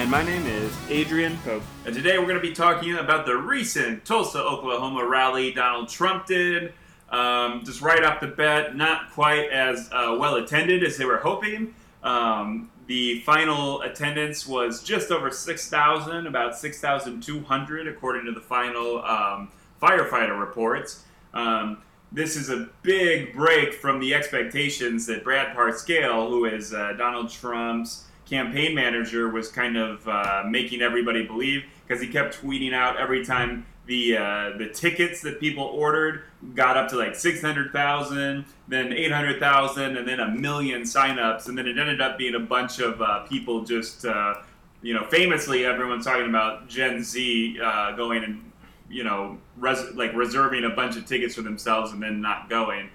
And my name is Adrian Pope. And today we're going to be talking about the recent Tulsa, Oklahoma rally Donald Trump did. Um, just right off the bat, not quite as uh, well attended as they were hoping. Um, the final attendance was just over 6,000, about 6,200 according to the final um, firefighter reports. Um, this is a big break from the expectations that Brad Parscale, who is uh, Donald Trump's campaign manager, was kind of uh, making everybody believe because he kept tweeting out every time the uh, the tickets that people ordered got up to like 600,000, then 800,000, and then a million signups, and then it ended up being a bunch of uh, people just, uh, you know, famously everyone's talking about Gen Z uh, going and, you know, res- like reserving a bunch of tickets for themselves and then not going.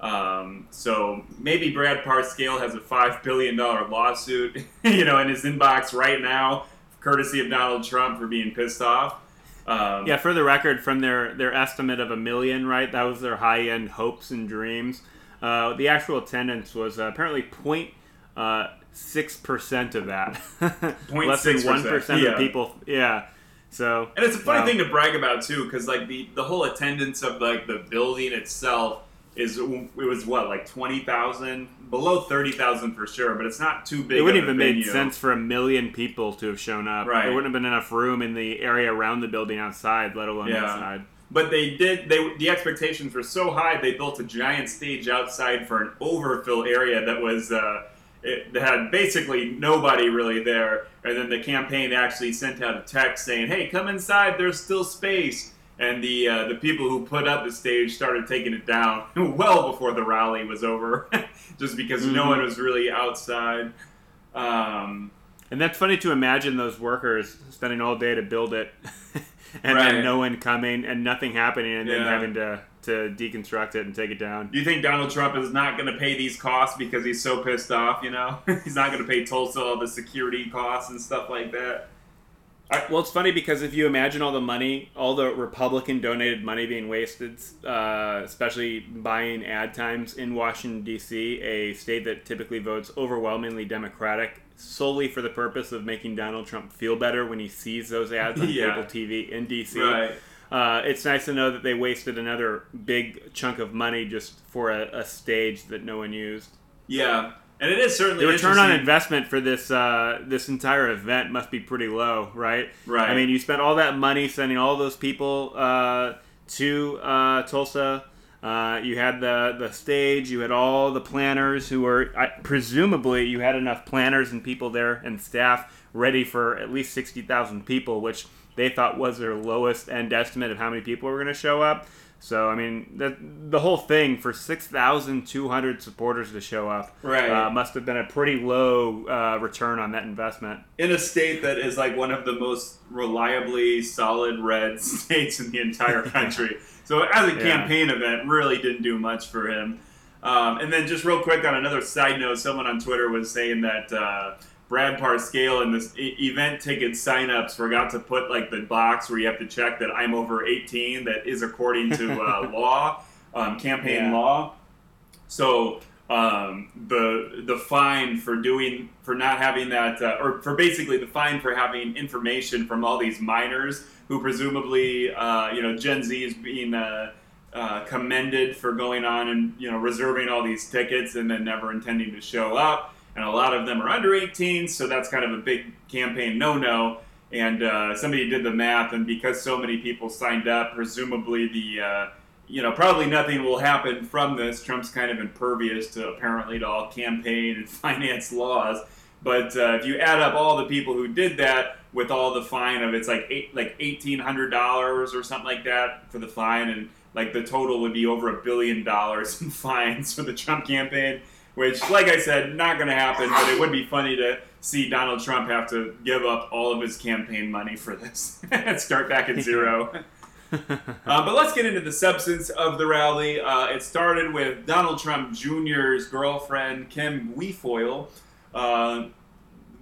Um, so maybe Brad Parscale has a five billion dollar lawsuit, you know, in his inbox right now, courtesy of Donald Trump for being pissed off. Um, yeah, for the record, from their their estimate of a million, right? That was their high end hopes and dreams. Uh, the actual attendance was uh, apparently point uh, six percent of that. Less than one percent yeah. of people. Yeah. So. And it's a funny thing to brag about too, because like the the whole attendance of like the building itself is it was what like twenty thousand below thirty thousand for sure, but it's not too big. It wouldn't even made sense for a million people to have shown up. Right, there wouldn't have been enough room in the area around the building outside, let alone yeah. inside. But they did. They the expectations were so high. They built a giant stage outside for an overfill area that was. Uh, it had basically nobody really there, and then the campaign actually sent out a text saying, "Hey, come inside. There's still space." And the uh, the people who put up the stage started taking it down well before the rally was over, just because mm-hmm. no one was really outside. Um, and that's funny to imagine those workers spending all day to build it, and right. then no one coming and nothing happening, and yeah. then having to to deconstruct it and take it down. Do you think Donald Trump is not going to pay these costs because he's so pissed off? You know, he's not going to pay Tulsa all the security costs and stuff like that. Well, it's funny because if you imagine all the money, all the Republican donated money being wasted, uh, especially buying ad times in Washington, D.C., a state that typically votes overwhelmingly Democratic, solely for the purpose of making Donald Trump feel better when he sees those ads on yeah. cable TV in D.C. Right. Uh, it's nice to know that they wasted another big chunk of money just for a, a stage that no one used. Yeah. And it is certainly the return on investment for this uh, this entire event must be pretty low, right? Right. I mean, you spent all that money sending all those people uh, to uh, Tulsa. Uh, you had the the stage. You had all the planners who were I, presumably you had enough planners and people there and staff ready for at least sixty thousand people, which they thought was their lowest end estimate of how many people were going to show up. So I mean, the the whole thing for six thousand two hundred supporters to show up, right, uh, must have been a pretty low uh, return on that investment. In a state that is like one of the most reliably solid red states in the entire country, so as a campaign yeah. event, really didn't do much for him. Um, and then just real quick on another side note, someone on Twitter was saying that. Uh, Brad Parscale and this e- event ticket signups forgot to put like the box where you have to check that I'm over 18. That is according to uh, law, um, campaign yeah. law. So um, the the fine for doing for not having that, uh, or for basically the fine for having information from all these minors who presumably, uh, you know, Gen Z is being. Uh, uh, commended for going on and you know reserving all these tickets and then never intending to show up and a lot of them are under 18, so that's kind of a big campaign no-no. And uh, somebody did the math, and because so many people signed up, presumably the uh, you know probably nothing will happen from this. Trump's kind of impervious to apparently to all campaign and finance laws. But uh, if you add up all the people who did that with all the fine of it's like eight, like eighteen hundred dollars or something like that for the fine, and like the total would be over a billion dollars in fines for the Trump campaign which, like I said, not going to happen. But it would be funny to see Donald Trump have to give up all of his campaign money for this and start back at zero. uh, but let's get into the substance of the rally. Uh, it started with Donald Trump Jr.'s girlfriend, Kim Guilfoyle. Uh,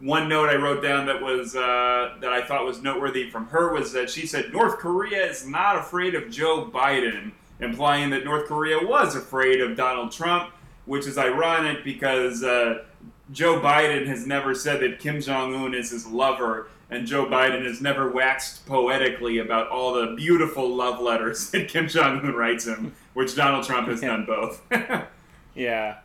one note I wrote down that was uh, that I thought was noteworthy from her was that she said North Korea is not afraid of Joe Biden, implying that North Korea was afraid of Donald Trump which is ironic because uh, Joe Biden has never said that Kim Jong Un is his lover, and Joe Biden has never waxed poetically about all the beautiful love letters that Kim Jong Un writes him, which Donald Trump has done both. yeah.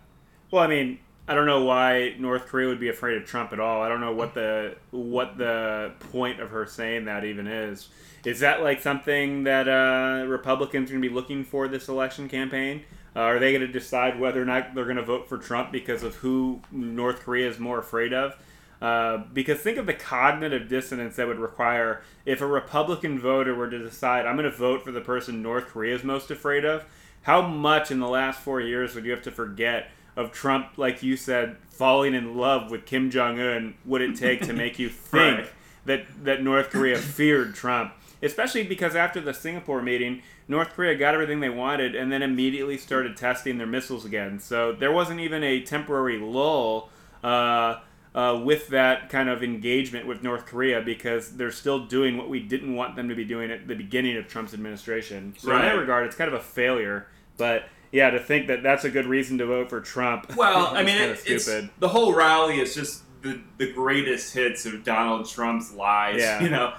Well, I mean, I don't know why North Korea would be afraid of Trump at all. I don't know what the what the point of her saying that even is. Is that like something that uh, Republicans are going to be looking for this election campaign? Uh, are they going to decide whether or not they're going to vote for Trump because of who North Korea is more afraid of? Uh, because think of the cognitive dissonance that would require if a Republican voter were to decide, I'm going to vote for the person North Korea is most afraid of. How much in the last four years would you have to forget of Trump, like you said, falling in love with Kim Jong Un would it take to make you think right. that, that North Korea feared Trump? Especially because after the Singapore meeting, North Korea got everything they wanted and then immediately started testing their missiles again. So there wasn't even a temporary lull uh, uh, with that kind of engagement with North Korea because they're still doing what we didn't want them to be doing at the beginning of Trump's administration. So right. in that regard, it's kind of a failure. But yeah, to think that that's a good reason to vote for Trump. Well, I mean, it, it's the whole rally is just the the greatest hits of Donald Trump's lies. Yeah. You know,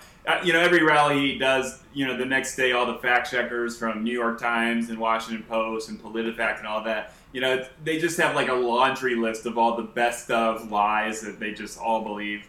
you know every rally he does. You know, the next day, all the fact checkers from New York Times and Washington Post and PolitiFact and all that. You know, they just have like a laundry list of all the best of lies that they just all believe.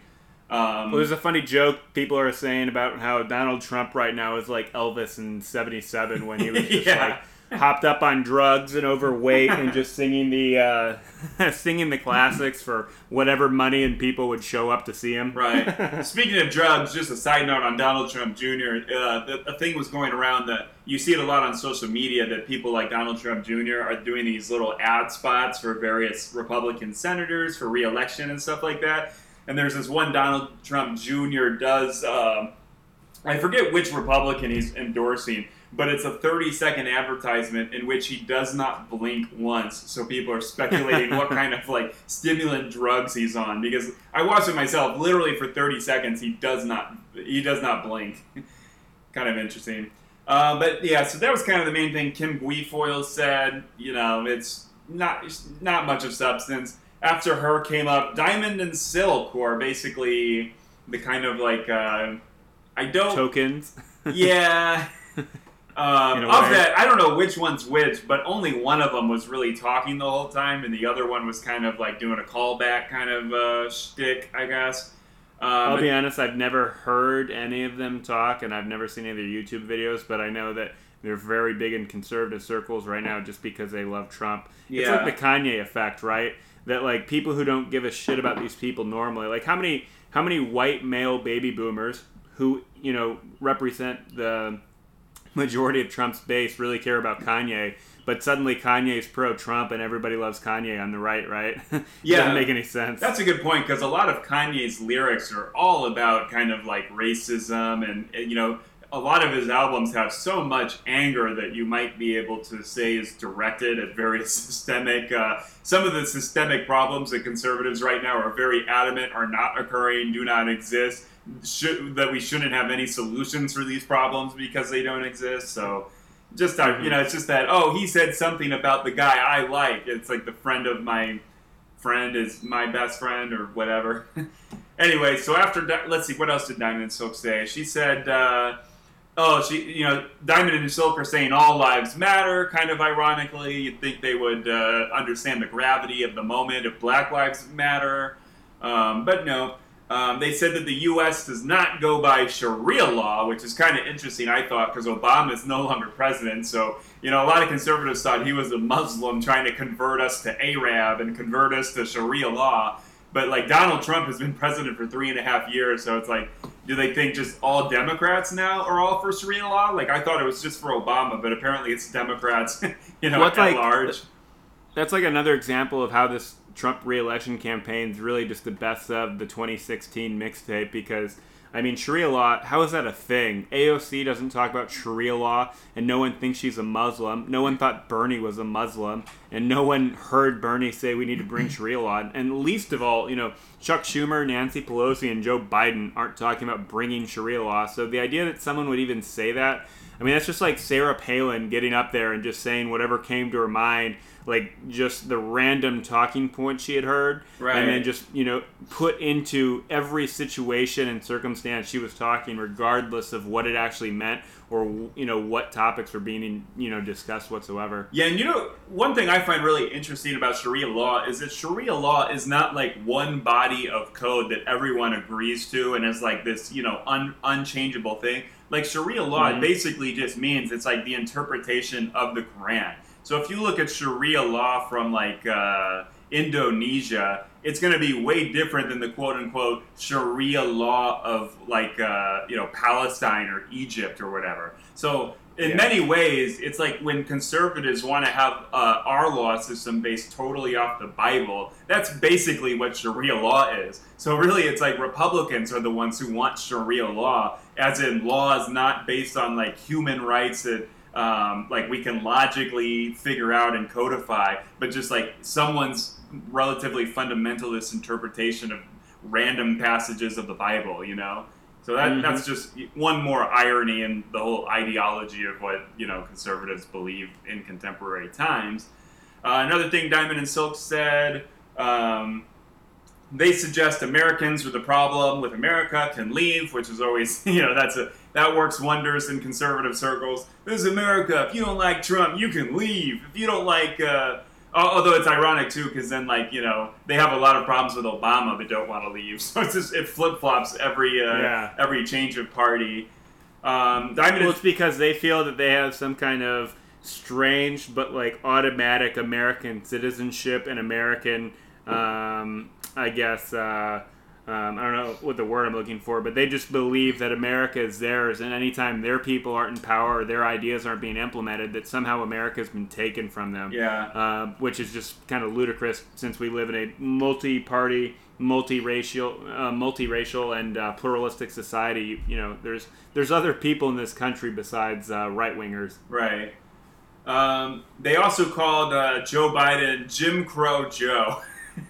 Um, well, there's a funny joke people are saying about how Donald Trump right now is like Elvis in '77 when he was just yeah. like hopped up on drugs and overweight and just singing the uh, singing the classics for whatever money and people would show up to see him. Right. Speaking of drugs, just a side note on Donald Trump Jr. Uh, the, thing was going around that you see it a lot on social media that people like Donald Trump Jr. are doing these little ad spots for various Republican senators for reelection and stuff like that. And there's this one Donald Trump Jr. does. Uh, I forget which Republican he's endorsing but it's a 30 second advertisement in which he does not blink once. So people are speculating what kind of like stimulant drugs he's on because I watched it myself. Literally for 30 seconds, he does not he does not blink. kind of interesting. Uh, but yeah, so that was kind of the main thing Kim Guilfoyle said. You know, it's not it's not much of substance. After her came up Diamond and Silk, who are basically the kind of like uh, I don't tokens. yeah. Um, of that, I don't know which one's which, but only one of them was really talking the whole time, and the other one was kind of like doing a callback kind of uh, shtick, I guess. Um, I'll be honest, I've never heard any of them talk, and I've never seen any of their YouTube videos, but I know that they're very big in conservative circles right now just because they love Trump. Yeah. It's like the Kanye effect, right? That like people who don't give a shit about these people normally, like how many how many white male baby boomers who you know represent the majority of Trump's base really care about Kanye, but suddenly Kanye's pro Trump and everybody loves Kanye on the right, right? yeah, doesn't make any sense. That's a good point because a lot of Kanye's lyrics are all about kind of like racism and you know. A lot of his albums have so much anger that you might be able to say is directed at various systemic. Uh, some of the systemic problems that conservatives right now are very adamant are not occurring, do not exist should, that we shouldn't have any solutions for these problems because they don't exist. So just mm-hmm. you know, it's just that oh, he said something about the guy I like. It's like the friend of my friend is my best friend or whatever. anyway, so after let's see, what else did Diamond and Silk say? She said. Uh, oh, she, you know, Diamond and Silk are saying all lives matter, kind of ironically. You'd think they would uh, understand the gravity of the moment if Black Lives Matter. Um, but no. Um, they said that the U.S. does not go by Sharia law, which is kind of interesting, I thought, because Obama is no longer president. So, you know, a lot of conservatives thought he was a Muslim trying to convert us to Arab and convert us to Sharia law. But, like, Donald Trump has been president for three and a half years. So it's like, do they think just all Democrats now are all for Sharia law? Like, I thought it was just for Obama, but apparently it's Democrats, you know, well, at like, large. That's like another example of how this Trump reelection campaign is really just the best of the 2016 mixtape because I mean Sharia law. How is that a thing? AOC doesn't talk about Sharia law, and no one thinks she's a Muslim. No one thought Bernie was a Muslim, and no one heard Bernie say we need to bring Sharia law. And least of all, you know, Chuck Schumer, Nancy Pelosi, and Joe Biden aren't talking about bringing Sharia law. So the idea that someone would even say that I mean, that's just like Sarah Palin getting up there and just saying whatever came to her mind, like just the random talking points she had heard, Right. and then just you know put into every situation and circumstance she was talking, regardless of what it actually meant or you know what topics were being you know discussed whatsoever. Yeah, and you know, one thing I find really interesting about Sharia law is that Sharia law is not like one body of code that everyone agrees to and is like this, you know, un- unchangeable thing. Like Sharia law, Mhm. basically just means it's like the interpretation of the Quran. So if you look at Sharia law from like uh, Indonesia, it's going to be way different than the quote unquote Sharia law of like uh, you know Palestine or Egypt or whatever. So in Yeah. many ways, it's like when conservatives want to have uh, our law system based totally off the Bible. That's basically what Sharia law is. So really, it's like Republicans are the ones who want Sharia law, as in laws not based on like human rights that um, like we can logically figure out and codify, but just like someone's relatively fundamentalist interpretation of random passages of the Bible, you know. So that Mhm. that's just one more irony in the whole ideology of what you know conservatives believe in contemporary times. Uh, another thing Diamond and Silk said. Um, they suggest Americans are the problem with America can leave, which is always you know that's a that works wonders in conservative circles. This is America. If you don't like Trump, you can leave. If you don't like, uh, although it's ironic too, because then like you know they have a lot of problems with Obama, but don't want to leave. So it's just it flip flops every uh, Yeah. every change of party. Um, Well, is it's because they feel that they have some kind of strange but like automatic American citizenship and American, um, I guess, uh, um, I don't know what the word I'm looking for, but they just believe that America is theirs, and anytime their people aren't in power or their ideas aren't being implemented, that somehow America's been taken from them. yeah. Uh, which is just kind of ludicrous since we live in a multi-party, multiracial, uh, multiracial and uh, pluralistic society. You, you know, there's there's other people in this country besides uh, right wingers. Right. Um, they also called uh, Joe Biden Jim Crow Joe,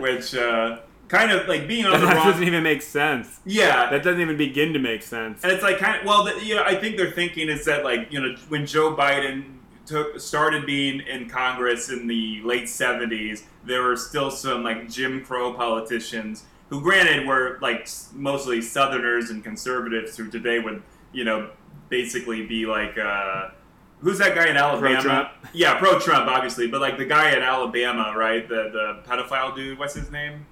which uh, kind of like being on that the wrong. doesn't even make sense. Yeah, That doesn't even begin to make sense. and it's like kind of well, the, you know, I think they're thinking is that like you know when Joe Biden took started being in Congress in the late '70s, there were still some like Jim Crow politicians who, granted, were like mostly Southerners and conservatives who today would you know basically be like. Uh, Who's that guy in Alabama? Pro-Trump? Yeah, pro Trump, obviously, but like the guy in Alabama, right? The the pedophile dude. What's his name?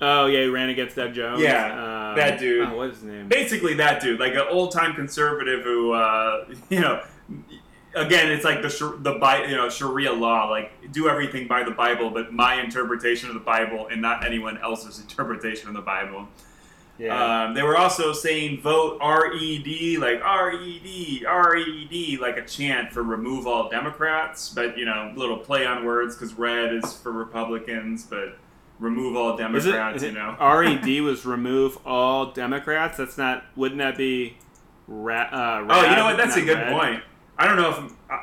Oh yeah, he ran against Doug Jones. Yeah, Um, that dude. Oh, what's his name? basically that dude, like an old time conservative who, uh, you know, again, it's like the the you know Sharia law, like do everything by the Bible, but my interpretation of the Bible and not anyone else's interpretation of the Bible. Yeah. Um, they were also saying vote R E D, like R E D, R E D, like a chant for remove all Democrats, but you know, little play on words because red is for Republicans, but remove all Democrats, is you it know. RED was remove all Democrats? That's not. Wouldn't that be? Ra- uh, Oh, you know what? That's a good red? point. I don't know if. Uh,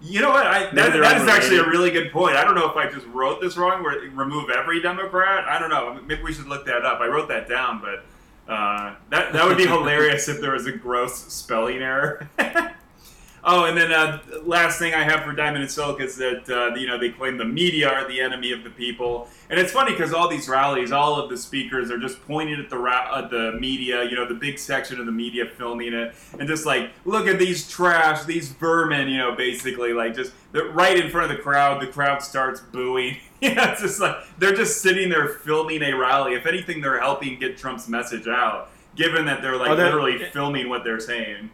you know what? I, that, that is actually a really good point. I don't know if I just wrote this wrong, where remove every Democrat. I don't know. Maybe we should look that up. I wrote that down, but uh, that that would be hilarious if there was a gross spelling error. oh, and then uh, last thing I have for Diamond and Silk is that uh, you know they claim the media are the enemy of the people, and it's funny because all these rallies, all of the speakers are just pointing at the ra- at the media, you know, the big section of the media filming it, and just like, look at these trash, these vermin, you know, basically like just right in front of the crowd. The crowd starts booing. yeah, it's just like they're just sitting there filming a rally. If anything, they're helping get Trump's message out, given that they're like Oh, they're- literally filming what they're saying.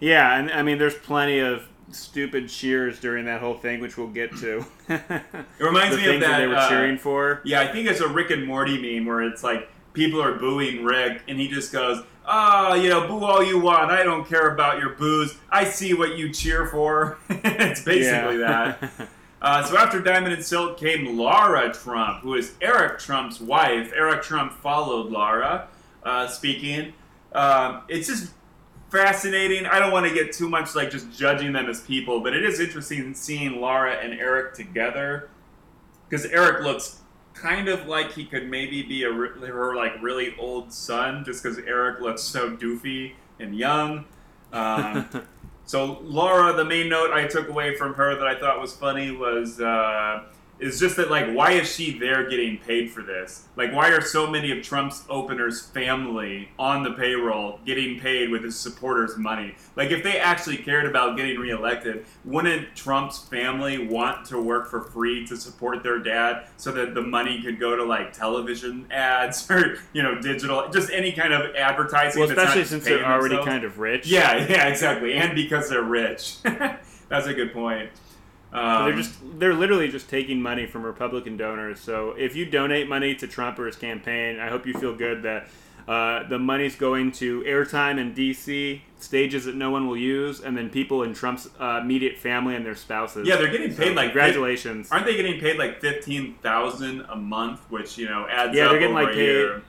Yeah, and I mean, there's plenty of stupid cheers during that whole thing, which we'll get to. it reminds me of things that, they were uh, cheering for. Yeah, I think it's a Rick and Morty meme where it's like people are booing Rick, and he just goes, "Ah, you know, boo all you want. I don't care about your boos. I see what you cheer for." it's basically that. Uh, so after Diamond and Silk came Laura Trump, who is Eric Trump's wife. Eric Trump followed Laura uh, speaking. Um, it's just fascinating. I don't want to get too much like just judging them as people, but it is interesting seeing Laura and Eric together because Eric looks kind of like he could maybe be a her like really old son, just because Eric looks so doofy and young. Um, so Laura, the main note I took away from her that I thought was funny was. Uh, is just that like why is she there getting paid for this? Like why are so many of trump's openers family on the payroll getting paid with his supporters money? Like if they actually cared about getting reelected wouldn't trump's family want to work for free to support their dad so that the money could go to like television ads or you know digital just any kind of advertising well especially since they're already themselves. kind of rich. Yeah yeah exactly and because they're rich. That's a good point um, they're just they're literally just taking money from Republican donors. So if you donate money to Trump or his campaign, I hope you feel good that uh, the money's going to airtime in D.C. stages that no one will use, and then people in Trump's uh, immediate family and their spouses. Yeah, they're getting paid so, like congratulations. Aren't they getting paid like fifteen thousand a month, which you know adds yeah, up they're getting over like paid,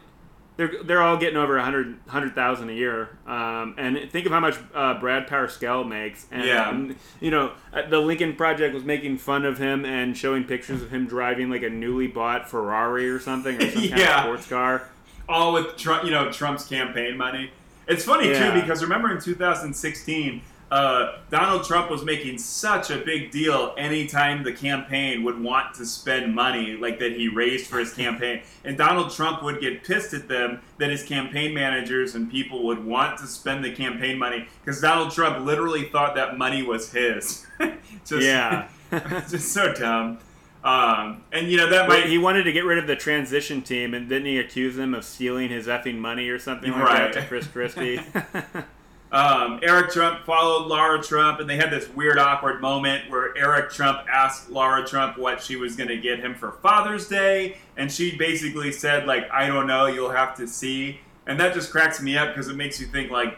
they're they're all getting over 100 100,000 a year. Um, and think of how much uh, Brad Parscale makes. And, yeah. Um, you know, uh, the Lincoln Project was making fun of him and showing pictures of him driving like a newly bought Ferrari or something or some kind yeah. of sports car. All with Trump, you know, Trump's campaign money. It's funny yeah. too because remember in 2016 uh, Donald Trump was making such a big deal anytime the campaign would want to spend money like that he raised for his campaign. And Donald Trump would get pissed at them that his campaign managers and people would want to spend the campaign money because Donald Trump literally thought that money was his. just, yeah. just so dumb. Um, and you know that might he wanted to get rid of the transition team, and didn't he accuse them of stealing his effing money or something like right. that to Chris Christie? Um, Eric Trump followed Laura Trump, and they had this weird, awkward moment where Eric Trump asked Laura Trump what she was going to get him for Father's Day, and she basically said, like, I don't know, you'll have to see. And that just cracks me up because it makes you think, like,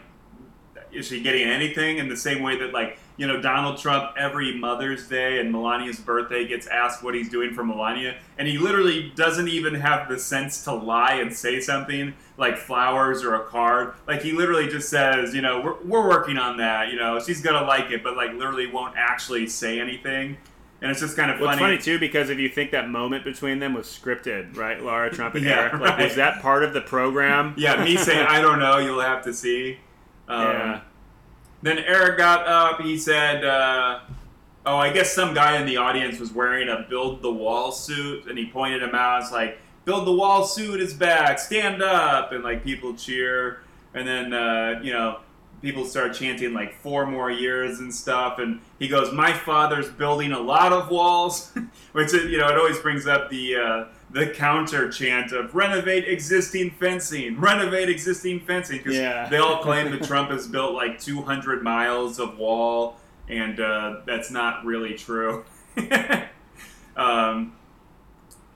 is she getting anything? In the same way that, like, you know, Donald Trump every Mother's Day and Melania's birthday gets asked what he's doing for Melania, and he literally doesn't even have the sense to lie and say something like flowers or a card. Like he literally just says, you know, we're, we're working on that. You know, she's gonna like it, but like literally won't actually say anything. And it's just kind of funny. Well, it's funny too because if you think that moment between them was scripted, right? Laura Trump and yeah, Eric, like right. was that part of the program? yeah, me saying I don't know, you'll have to see. Um, yeah. Then Eric got up. He said, uh, "Oh, I guess some guy in the audience was wearing a build the wall suit, and he pointed him out. It's like." Build the wall suit is back, stand up, and like people cheer, and then uh, you know people start chanting like four more years and stuff and he goes my father's building a lot of walls which you know it always brings up the uh, the counter chant of renovate existing fencing renovate existing fencing because yeah. they all claim that trump has built like 200 miles of wall and uh, that's not really true um,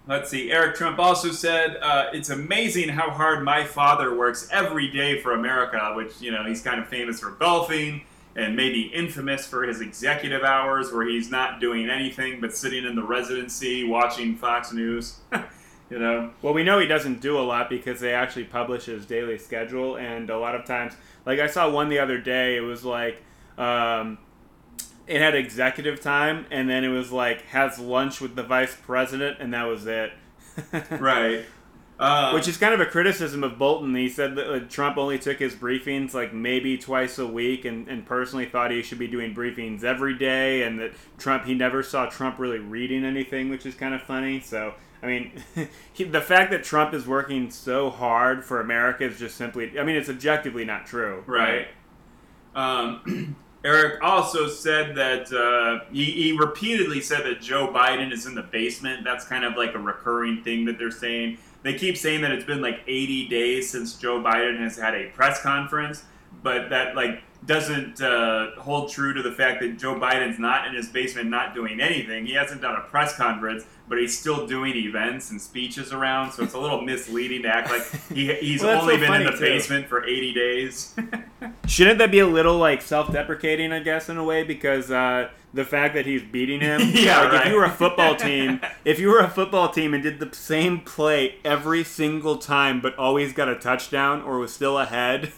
Let's see. Eric Trump also said, uh, "It's amazing how hard my father works every day for America." Which you know he's kind of famous for golfing and maybe infamous for his executive hours, where he's not doing anything but sitting in the residency watching Fox News. you know. Well, we know he doesn't do a lot because they actually publish his daily schedule, and a lot of times, like I saw one the other day, it was like. Um, it had executive time, and then it was like has lunch with the vice president, and that was it. right. Uh, Which is kind of a criticism of Bolton. He said that uh, Trump only took his briefings like maybe twice a week, and, and personally thought he should be doing briefings every day, and that Trump he never saw Trump really reading anything, which is kind of funny. So I mean, he, the fact that Trump is working so hard for America is just simply I mean it's objectively not true. Right. right? Um, Eric also said that uh, he, he repeatedly said that Joe Biden is in the basement. That's kind of like a recurring thing that they're saying. They keep saying that it's been like 80 days since Joe Biden has had a press conference, but that like doesn't uh, hold true to the fact that Joe Biden's not in his basement, not doing anything. He hasn't done a press conference but he's still doing events and speeches around, so it's a little misleading to act like he, he's well, only so been in the too. basement for 80 days. Shouldn't that be a little like self-deprecating, I guess, in a way, because uh, the fact that he's beating him? yeah, like right. if you were a football team, if you were a football team and did the same play every single time, but always got a touchdown or was still ahead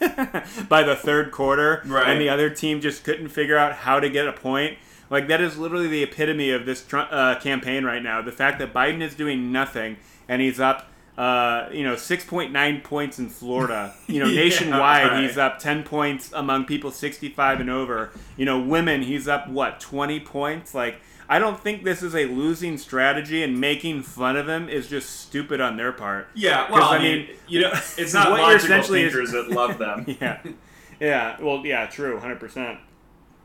by the third quarter, right. and the other team just couldn't figure out how to get a point like that is literally the epitome of this uh, campaign right now. The fact that Biden is doing nothing and he's up. Uh, you know, 6.9 points in Florida. You know, nationwide, right. he's up 10 points among people 65 and over. You know, women, he's up, what, 20 points? Like, I don't think this is a losing strategy, and making fun of him is just stupid on their part. Yeah, well, I mean, you know, it's not what logical essentially is- that love them. Yeah. Yeah. Well, yeah, true, 100%.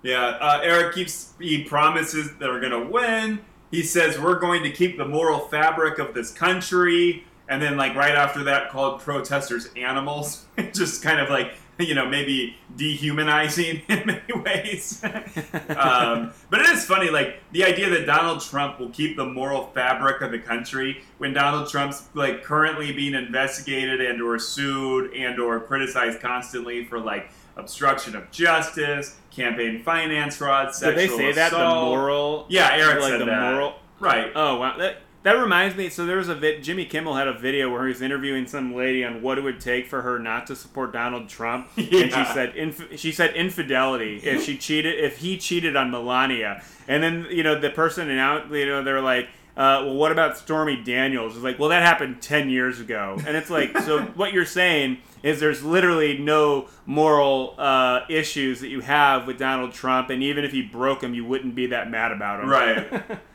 Yeah, uh, Eric keeps he promises that we're gonna win. He says we're going to keep the moral fabric of this country, and then like right after that, called protesters animals. Just kind of like you know maybe dehumanizing in many ways. um, but it is funny, like the idea that Donald Trump will keep the moral fabric of the country when Donald Trump's like currently being investigated and or sued and or criticized constantly for like obstruction of justice, campaign finance fraud, sexual Did they say that? The moral. Yeah, Eric like said the that. moral. Right. Oh wow, that that reminds me. So there was a vid. Jimmy Kimmel had a video where he was interviewing some lady on what it would take for her not to support Donald Trump, and she said inf- she said infidelity if she cheated if he cheated on Melania, and then you know the person and out you know they're like. Uh, well, what about Stormy Daniels? It's like, well, that happened 10 years ago. And it's like, so what you're saying is there's literally no moral uh, issues that you have with Donald Trump. And even if he broke them, you wouldn't be that mad about him. Right.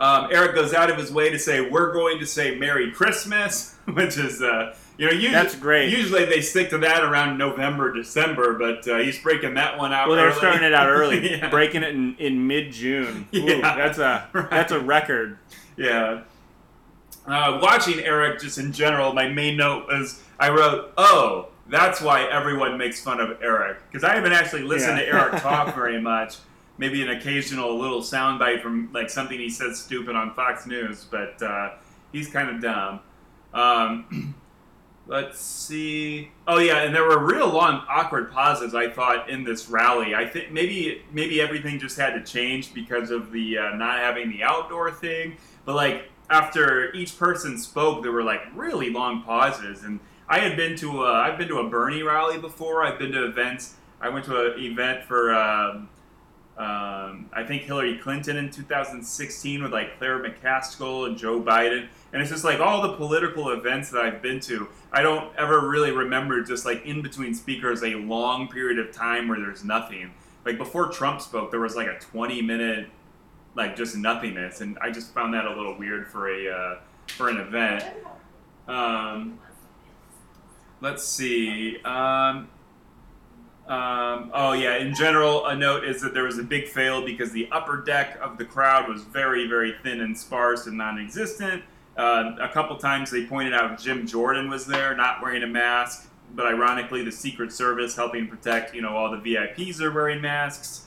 Um, Eric goes out of his way to say, "We're going to say Merry Christmas," which is, uh, you know, usually, That's great. Usually they stick to that around November, December, but uh, he's breaking that one out. Well, they're early. starting it out early, yeah. breaking it in, in mid June. Yeah, that's a right. that's a record. Yeah. Uh, watching Eric, just in general, my main note was I wrote, "Oh, that's why everyone makes fun of Eric," because I haven't actually listened Yeah. to Eric talk very much. Maybe an occasional little soundbite from like something he says stupid on Fox News, but uh, he's kind of dumb. Um, let's see. Oh yeah, and there were real long awkward pauses. I thought in this rally. I think maybe maybe everything just had to change because of the uh, not having the outdoor thing. But like after each person spoke, there were like really long pauses. And I had been to a, I've been to a Bernie rally before. I've been to events. I went to an event for. Um, um, I think Hillary Clinton in 2016 with like Claire McCaskill and Joe Biden. And it's just like all the political events that I've been to, I don't ever really remember just like in between speakers a long period of time where there's nothing. Like before Trump spoke, there was like a 20 minute, like just nothingness. And I just found that a little weird for a, uh, for an event. Um, let's see. Um, um, oh yeah. In general, a note is that there was a big fail because the upper deck of the crowd was very, very thin and sparse and non-existent. Uh, a couple times they pointed out Jim Jordan was there, not wearing a mask, but ironically, the Secret Service helping protect, you know, all the VIPs are wearing masks.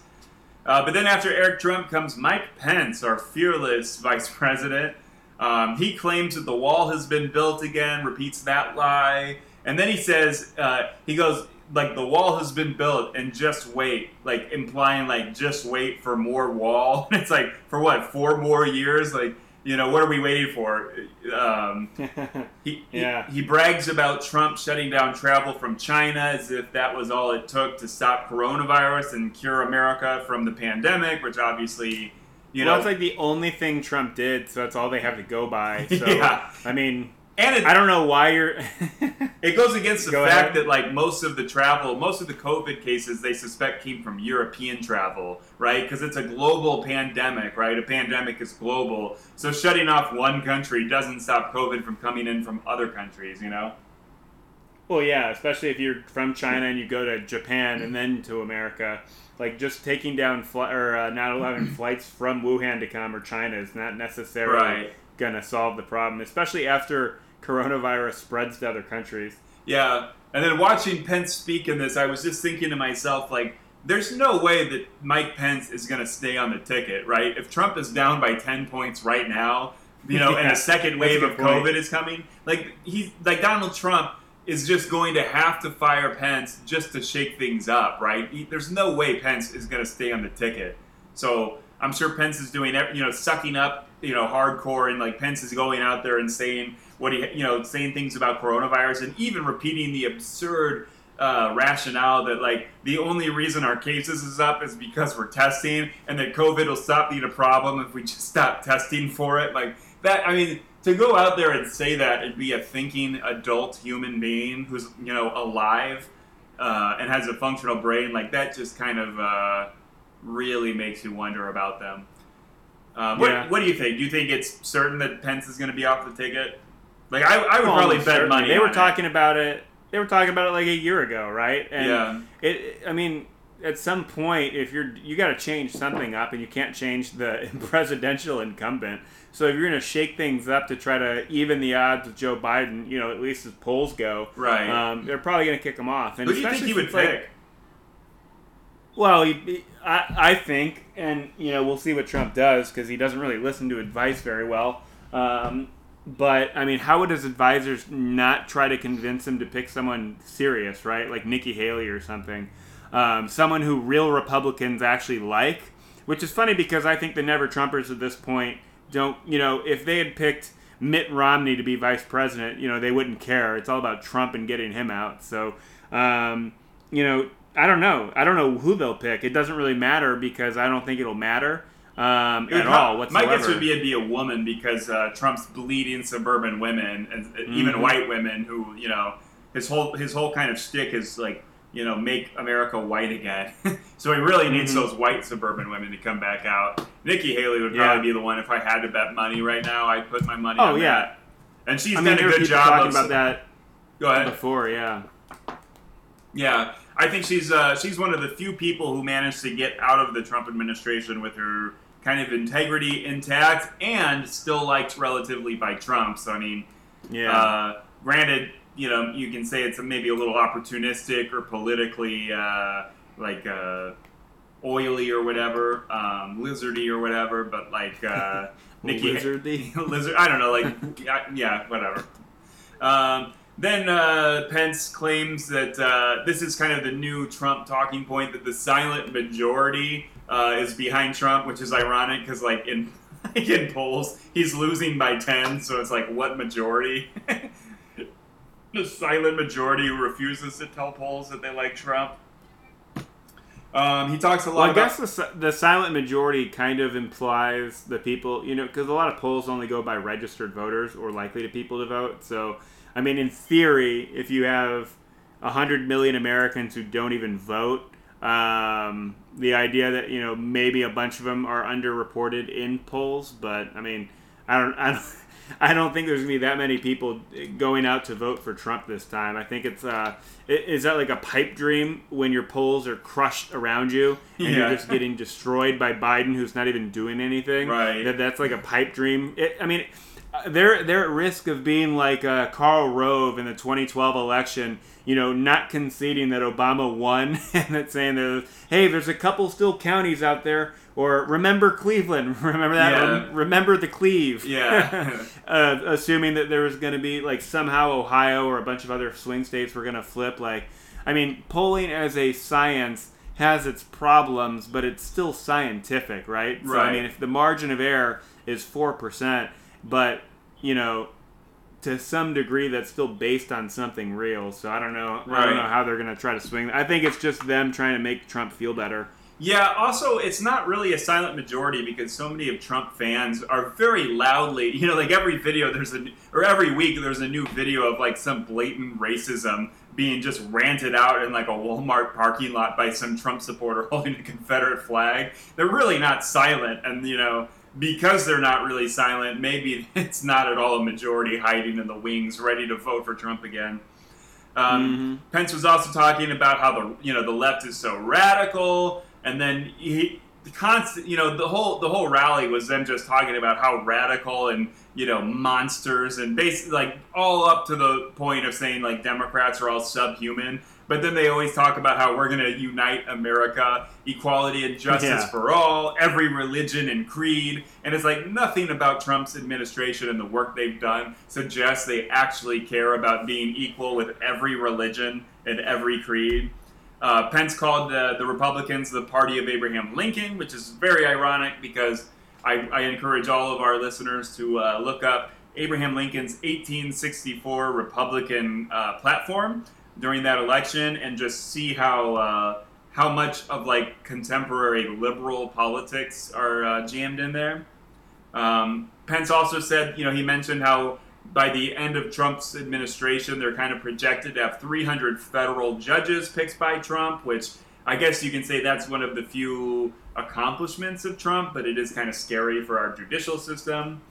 Uh, but then after Eric Trump comes Mike Pence, our fearless vice president. Um, he claims that the wall has been built again, repeats that lie. And then he says, uh, he goes, like, the wall has been built and just wait, like, implying, like, just wait for more wall. it's like, for what, four more years? Like, you know, what are we waiting for? Um, he, Yeah. he, he brags about Trump shutting down travel from China as if that was all it took to stop coronavirus and cure America from the pandemic, which obviously, you well, know, it's like the only thing Trump did, so that's all they have to go by. So, Yeah. I mean, and it, I don't know why you're. it goes against the Go fact ahead. that like most of the travel, most of the COVID cases they suspect came from European travel, right? Because it's a global pandemic, right? A pandemic is global, so shutting off one country doesn't stop COVID from coming in from other countries, you know. well, yeah, especially if you're from China and you go to Japan and then to America. Like just taking down fl- or uh, not allowing flights from Wuhan to come or China is not necessarily Right. gonna solve the problem, especially after coronavirus spreads to other countries. Yeah, and then watching Pence speak in this, I was just thinking to myself, like, there's no way that Mike Pence is going to stay on the ticket, right? If Trump is down by 10 points right now, you know, and Yeah, a second a wave good of point. COVID is coming, like, he's, like, Donald Trump is just going to have to fire Pence just to shake things up, right? He, there's no way Pence is going to stay on the ticket. So I'm sure Pence is doing, you know, sucking up, you know, hardcore, and like Pence is going out there and saying what he, you know, saying things about coronavirus, and even repeating the absurd uh, rationale that like the only reason our cases is up is because we're testing, and that COVID will stop being a problem if we just stop testing for it. Like that, I mean, to go out there and say that and be a thinking adult human being who's you know alive uh, and has a functional brain like that just kind of uh, really makes you wonder about them. Um, what, what do you think? Do you think it's certain that Pence is going to be off the ticket? Like I, I would Well, probably bet money. They were it. talking about it. They were talking about it like a year ago, right? And Yeah. It. I mean, at some point, if you're you got to change something up, and you can't change the presidential incumbent. So if you're going to shake things up to try to even the odds with Joe Biden, you know, at least as polls go, Right. Um, they're probably going to kick him off. And Who do you think he would since, like, pick? Well, I, I think, and you know, we'll see what Trump does because he doesn't really listen to advice very well. Um, but I mean, how would his advisors not try to convince him to pick someone serious, right? Like Nikki Haley or something, um, someone who real Republicans actually like. Which is funny because I think the Never Trumpers at this point don't, you know, if they had picked Mitt Romney to be vice president, you know, they wouldn't care. It's all about Trump and getting him out. So, um, you know, I don't know. I don't know who they'll pick. It doesn't really matter because I don't think it'll matter um, at all My guess would be it'd be a woman because uh, Trump's bleeding suburban women and uh, even white women who you know his whole his whole kind of stick is like you know make America white again. so he really needs Mhm. those white suburban women to come back out. Nikki Haley would Yeah. probably be the one if I had to bet money right now. I'd put my money. Oh, on yeah. that. and she's I mean, done a good job talking of about that Go ahead. before, yeah. Yeah, I think she's uh, she's one of the few people who managed to get out of the Trump administration with her kind of integrity intact and still liked relatively by Trump. So I mean, Yeah. uh, granted, you know, you can say it's maybe a little opportunistic or politically uh, like uh, oily or whatever, um, lizardy or whatever, but like uh, Nikki Lizardy. lizard. I don't know, like yeah, yeah whatever. Um, then uh, Pence claims that uh, this is kind of the new Trump talking point that the silent majority uh, is behind Trump, which is ironic because like in like in polls he's losing by ten, so it's like what majority? the silent majority who refuses to tell polls that they like Trump. Um, he talks a lot Well, I guess the, the silent majority kind of implies the people, you know, because a lot of polls only go by registered voters or likely to people to vote. So, I mean, in theory, if you have 100 million Americans who don't even vote, um, the idea that, you know, maybe a bunch of them are underreported in polls, but I mean, I don't, I don't, I don't think there's gonna be that many people going out to vote for Trump this time. I think it's uh, is that like a pipe dream when your polls are crushed around you and Yeah. you're just getting destroyed by Biden, who's not even doing anything. Right. That that's like a pipe dream. It, I mean, uh, they're they're at risk of being like uh, Karl Rove in the 2012 election. You know, not conceding that Obama won and that saying that hey, there's a couple still counties out there. Or remember Cleveland. Remember that? Yeah. Remember the Cleve. Yeah. uh, assuming that there was going to be like somehow Ohio or a bunch of other swing states were going to flip. Like, I mean, polling as a science has its problems, but it's still scientific, right? So I mean, if the margin of error is four percent, but you know, to some degree, that's still based on something real. So I don't know. I don't know how they're going to try to swing. I think it's just them trying to make Trump feel better. Yeah, also, it's not really a silent majority because so many of Trump fans are very loudly, you know, like every video there's a, or every week there's a new video of like some blatant racism being just ranted out in like a Walmart parking lot by some Trump supporter holding a Confederate flag. They're really not silent, and you know, because they're not really silent, maybe it's not at all a majority hiding in the wings ready to vote for Trump again. Um, Pence was also talking about how the you know the left is so radical, and then he the constant you know the whole the whole rally was them just talking about how radical and you know monsters and basically like all up to the point of saying like Democrats are all subhuman. But then they always talk about how we're going to unite America, equality and justice Yeah. for all, every religion and creed. And it's like nothing about Trump's administration and the work they've done suggests they actually care about being equal with every religion and every creed. Uh, Pence called the, the Republicans the party of Abraham Lincoln, which is very ironic because I, I encourage all of our listeners to uh, look up Abraham Lincoln's 1864 Republican uh, platform during that election and just see how uh, how much of like contemporary liberal politics are uh, jammed in there. Um, Pence also said, you know, he mentioned how by the end of Trump's administration, they're kind of projected to have 300 federal judges picked by Trump, which I guess you can say that's one of the few accomplishments of Trump, but it is kind of scary for our judicial system,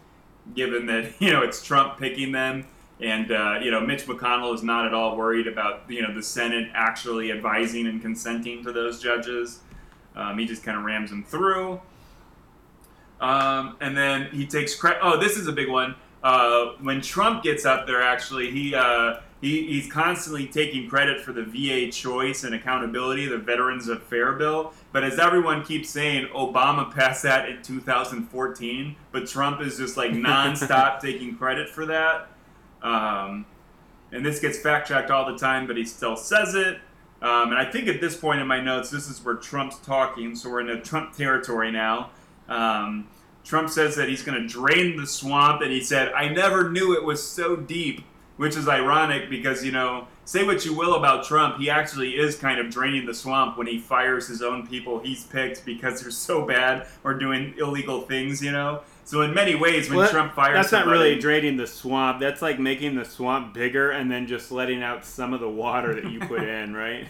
given that you know it's Trump picking them, and uh, you know Mitch McConnell is not at all worried about you know the Senate actually advising and consenting to those judges. Um, he just kind of rams them through, um, and then he takes credit. Oh, this is a big one. Uh, when Trump gets up there, actually, he. Uh, he, he's constantly taking credit for the VA choice and accountability, the Veterans Affairs Bill. But as everyone keeps saying, Obama passed that in 2014, but Trump is just like nonstop taking credit for that. Um, and this gets fact checked all the time, but he still says it. Um, and I think at this point in my notes, this is where Trump's talking, so we're in a Trump territory now. Um, Trump says that he's going to drain the swamp, and he said, I never knew it was so deep which is ironic because you know say what you will about Trump, he actually is kind of draining the swamp when he fires his own people he's picked because they're so bad or doing illegal things, you know. So in many ways, when well, Trump fires, that's somebody, not really draining the swamp. That's like making the swamp bigger and then just letting out some of the water that you put in, right?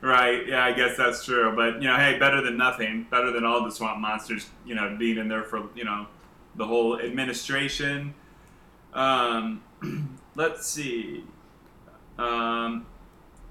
right. Yeah, I guess that's true. But you know, hey, better than nothing. Better than all the swamp monsters, you know, being in there for you know the whole administration. Um, let's see. Um,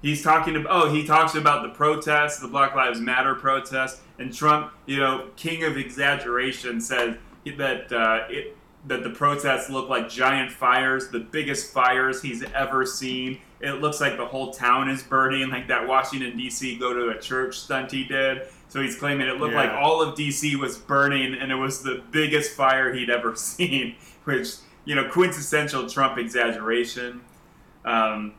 he's talking about oh he talks about the protests, the Black Lives Matter protests, and Trump, you know, king of exaggeration, says that uh, it that the protests look like giant fires, the biggest fires he's ever seen. It looks like the whole town is burning, like that Washington D.C. go to a church stunt he did. So he's claiming it looked yeah. like all of D.C. was burning, and it was the biggest fire he'd ever seen, which you know, quintessential Trump exaggeration. Um,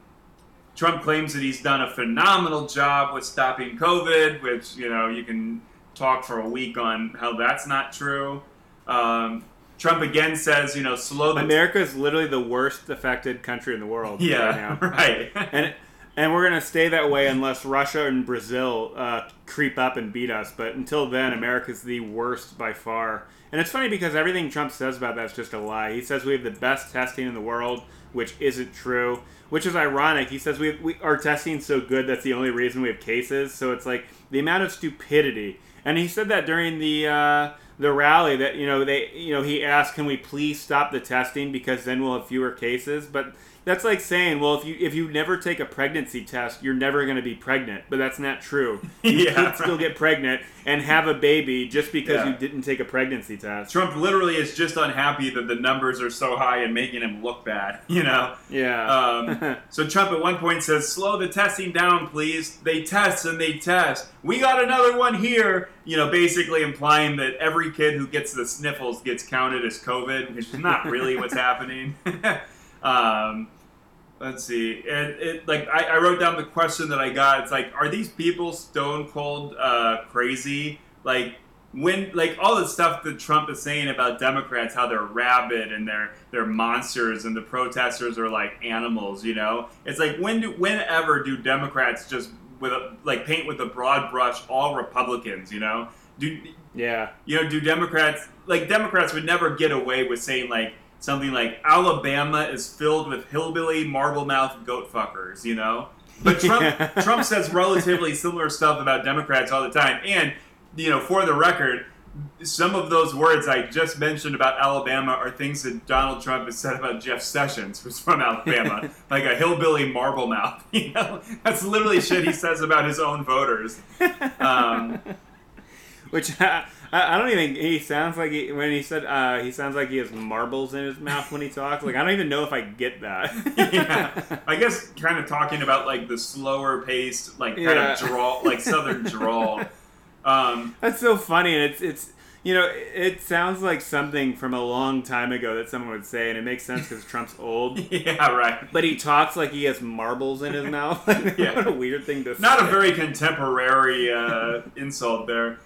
Trump claims that he's done a phenomenal job with stopping COVID, which, you know, you can talk for a week on how that's not true. Um, Trump again says, you know, slow the. America is literally the worst affected country in the world. Yeah, right. right. and and we're gonna stay that way unless Russia and Brazil uh, creep up and beat us. But until then, America's the worst by far. And it's funny because everything Trump says about that is just a lie. He says we have the best testing in the world, which isn't true. Which is ironic. He says we, we our testing's so good that's the only reason we have cases. So it's like the amount of stupidity. And he said that during the uh, the rally that you know they you know he asked, can we please stop the testing because then we'll have fewer cases. But that's like saying, well, if you if you never take a pregnancy test, you're never going to be pregnant. But that's not true. You yeah, could right. still get pregnant and have a baby just because yeah. you didn't take a pregnancy test. Trump literally is just unhappy that the numbers are so high and making him look bad. You know. Yeah. Um, so Trump at one point says, "Slow the testing down, please. They test and they test. We got another one here." You know, basically implying that every kid who gets the sniffles gets counted as COVID, which is not really what's happening. Um, let's see. And it like I, I, wrote down the question that I got. It's like, are these people stone cold uh, crazy? Like when like all the stuff that Trump is saying about Democrats, how they're rabid and they're they're monsters, and the protesters are like animals. You know, it's like when do whenever do Democrats just with a, like paint with a broad brush all Republicans? You know, do yeah, you know, do Democrats like Democrats would never get away with saying like something like Alabama is filled with hillbilly marble mouth goat fuckers, you know? But Trump Trump says relatively similar stuff about Democrats all the time. And, you know, for the record, some of those words I just mentioned about Alabama are things that Donald Trump has said about Jeff Sessions, who's from Alabama, like a hillbilly marble mouth. You know, that's literally shit he says about his own voters. Um, Which I, I, don't even. He sounds like he, when he said uh, he sounds like he has marbles in his mouth when he talks. Like I don't even know if I get that. yeah, I guess kind of talking about like the slower paced, like kind yeah. of drawl, like southern drawl. Um, That's so funny, and it's it's you know it sounds like something from a long time ago that someone would say, and it makes sense because Trump's old. yeah, right. But he talks like he has marbles in his mouth. yeah, what a weird thing to Not say. a very contemporary uh, insult there.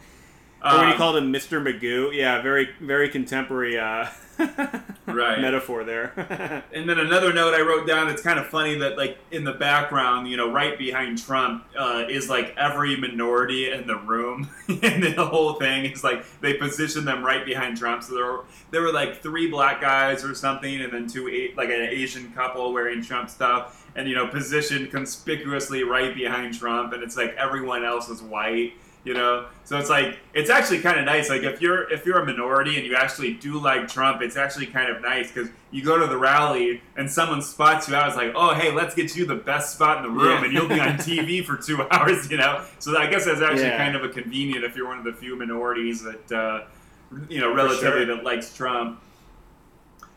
Or when he called him Mr. Magoo. Yeah, very very contemporary. Uh, right metaphor there. and then another note I wrote down. It's kind of funny that like in the background, you know, right behind Trump uh, is like every minority in the room, and the whole thing is like they position them right behind Trump. So there were there were like three black guys or something, and then two like an Asian couple wearing Trump stuff, and you know, positioned conspicuously right behind Trump, and it's like everyone else is white you know so it's like it's actually kind of nice like if you're if you're a minority and you actually do like trump it's actually kind of nice because you go to the rally and someone spots you out it's like oh hey let's get you the best spot in the room yeah. and you'll be on tv for two hours you know so i guess that's actually yeah. kind of a convenient if you're one of the few minorities that uh, you know relatively sure. that likes trump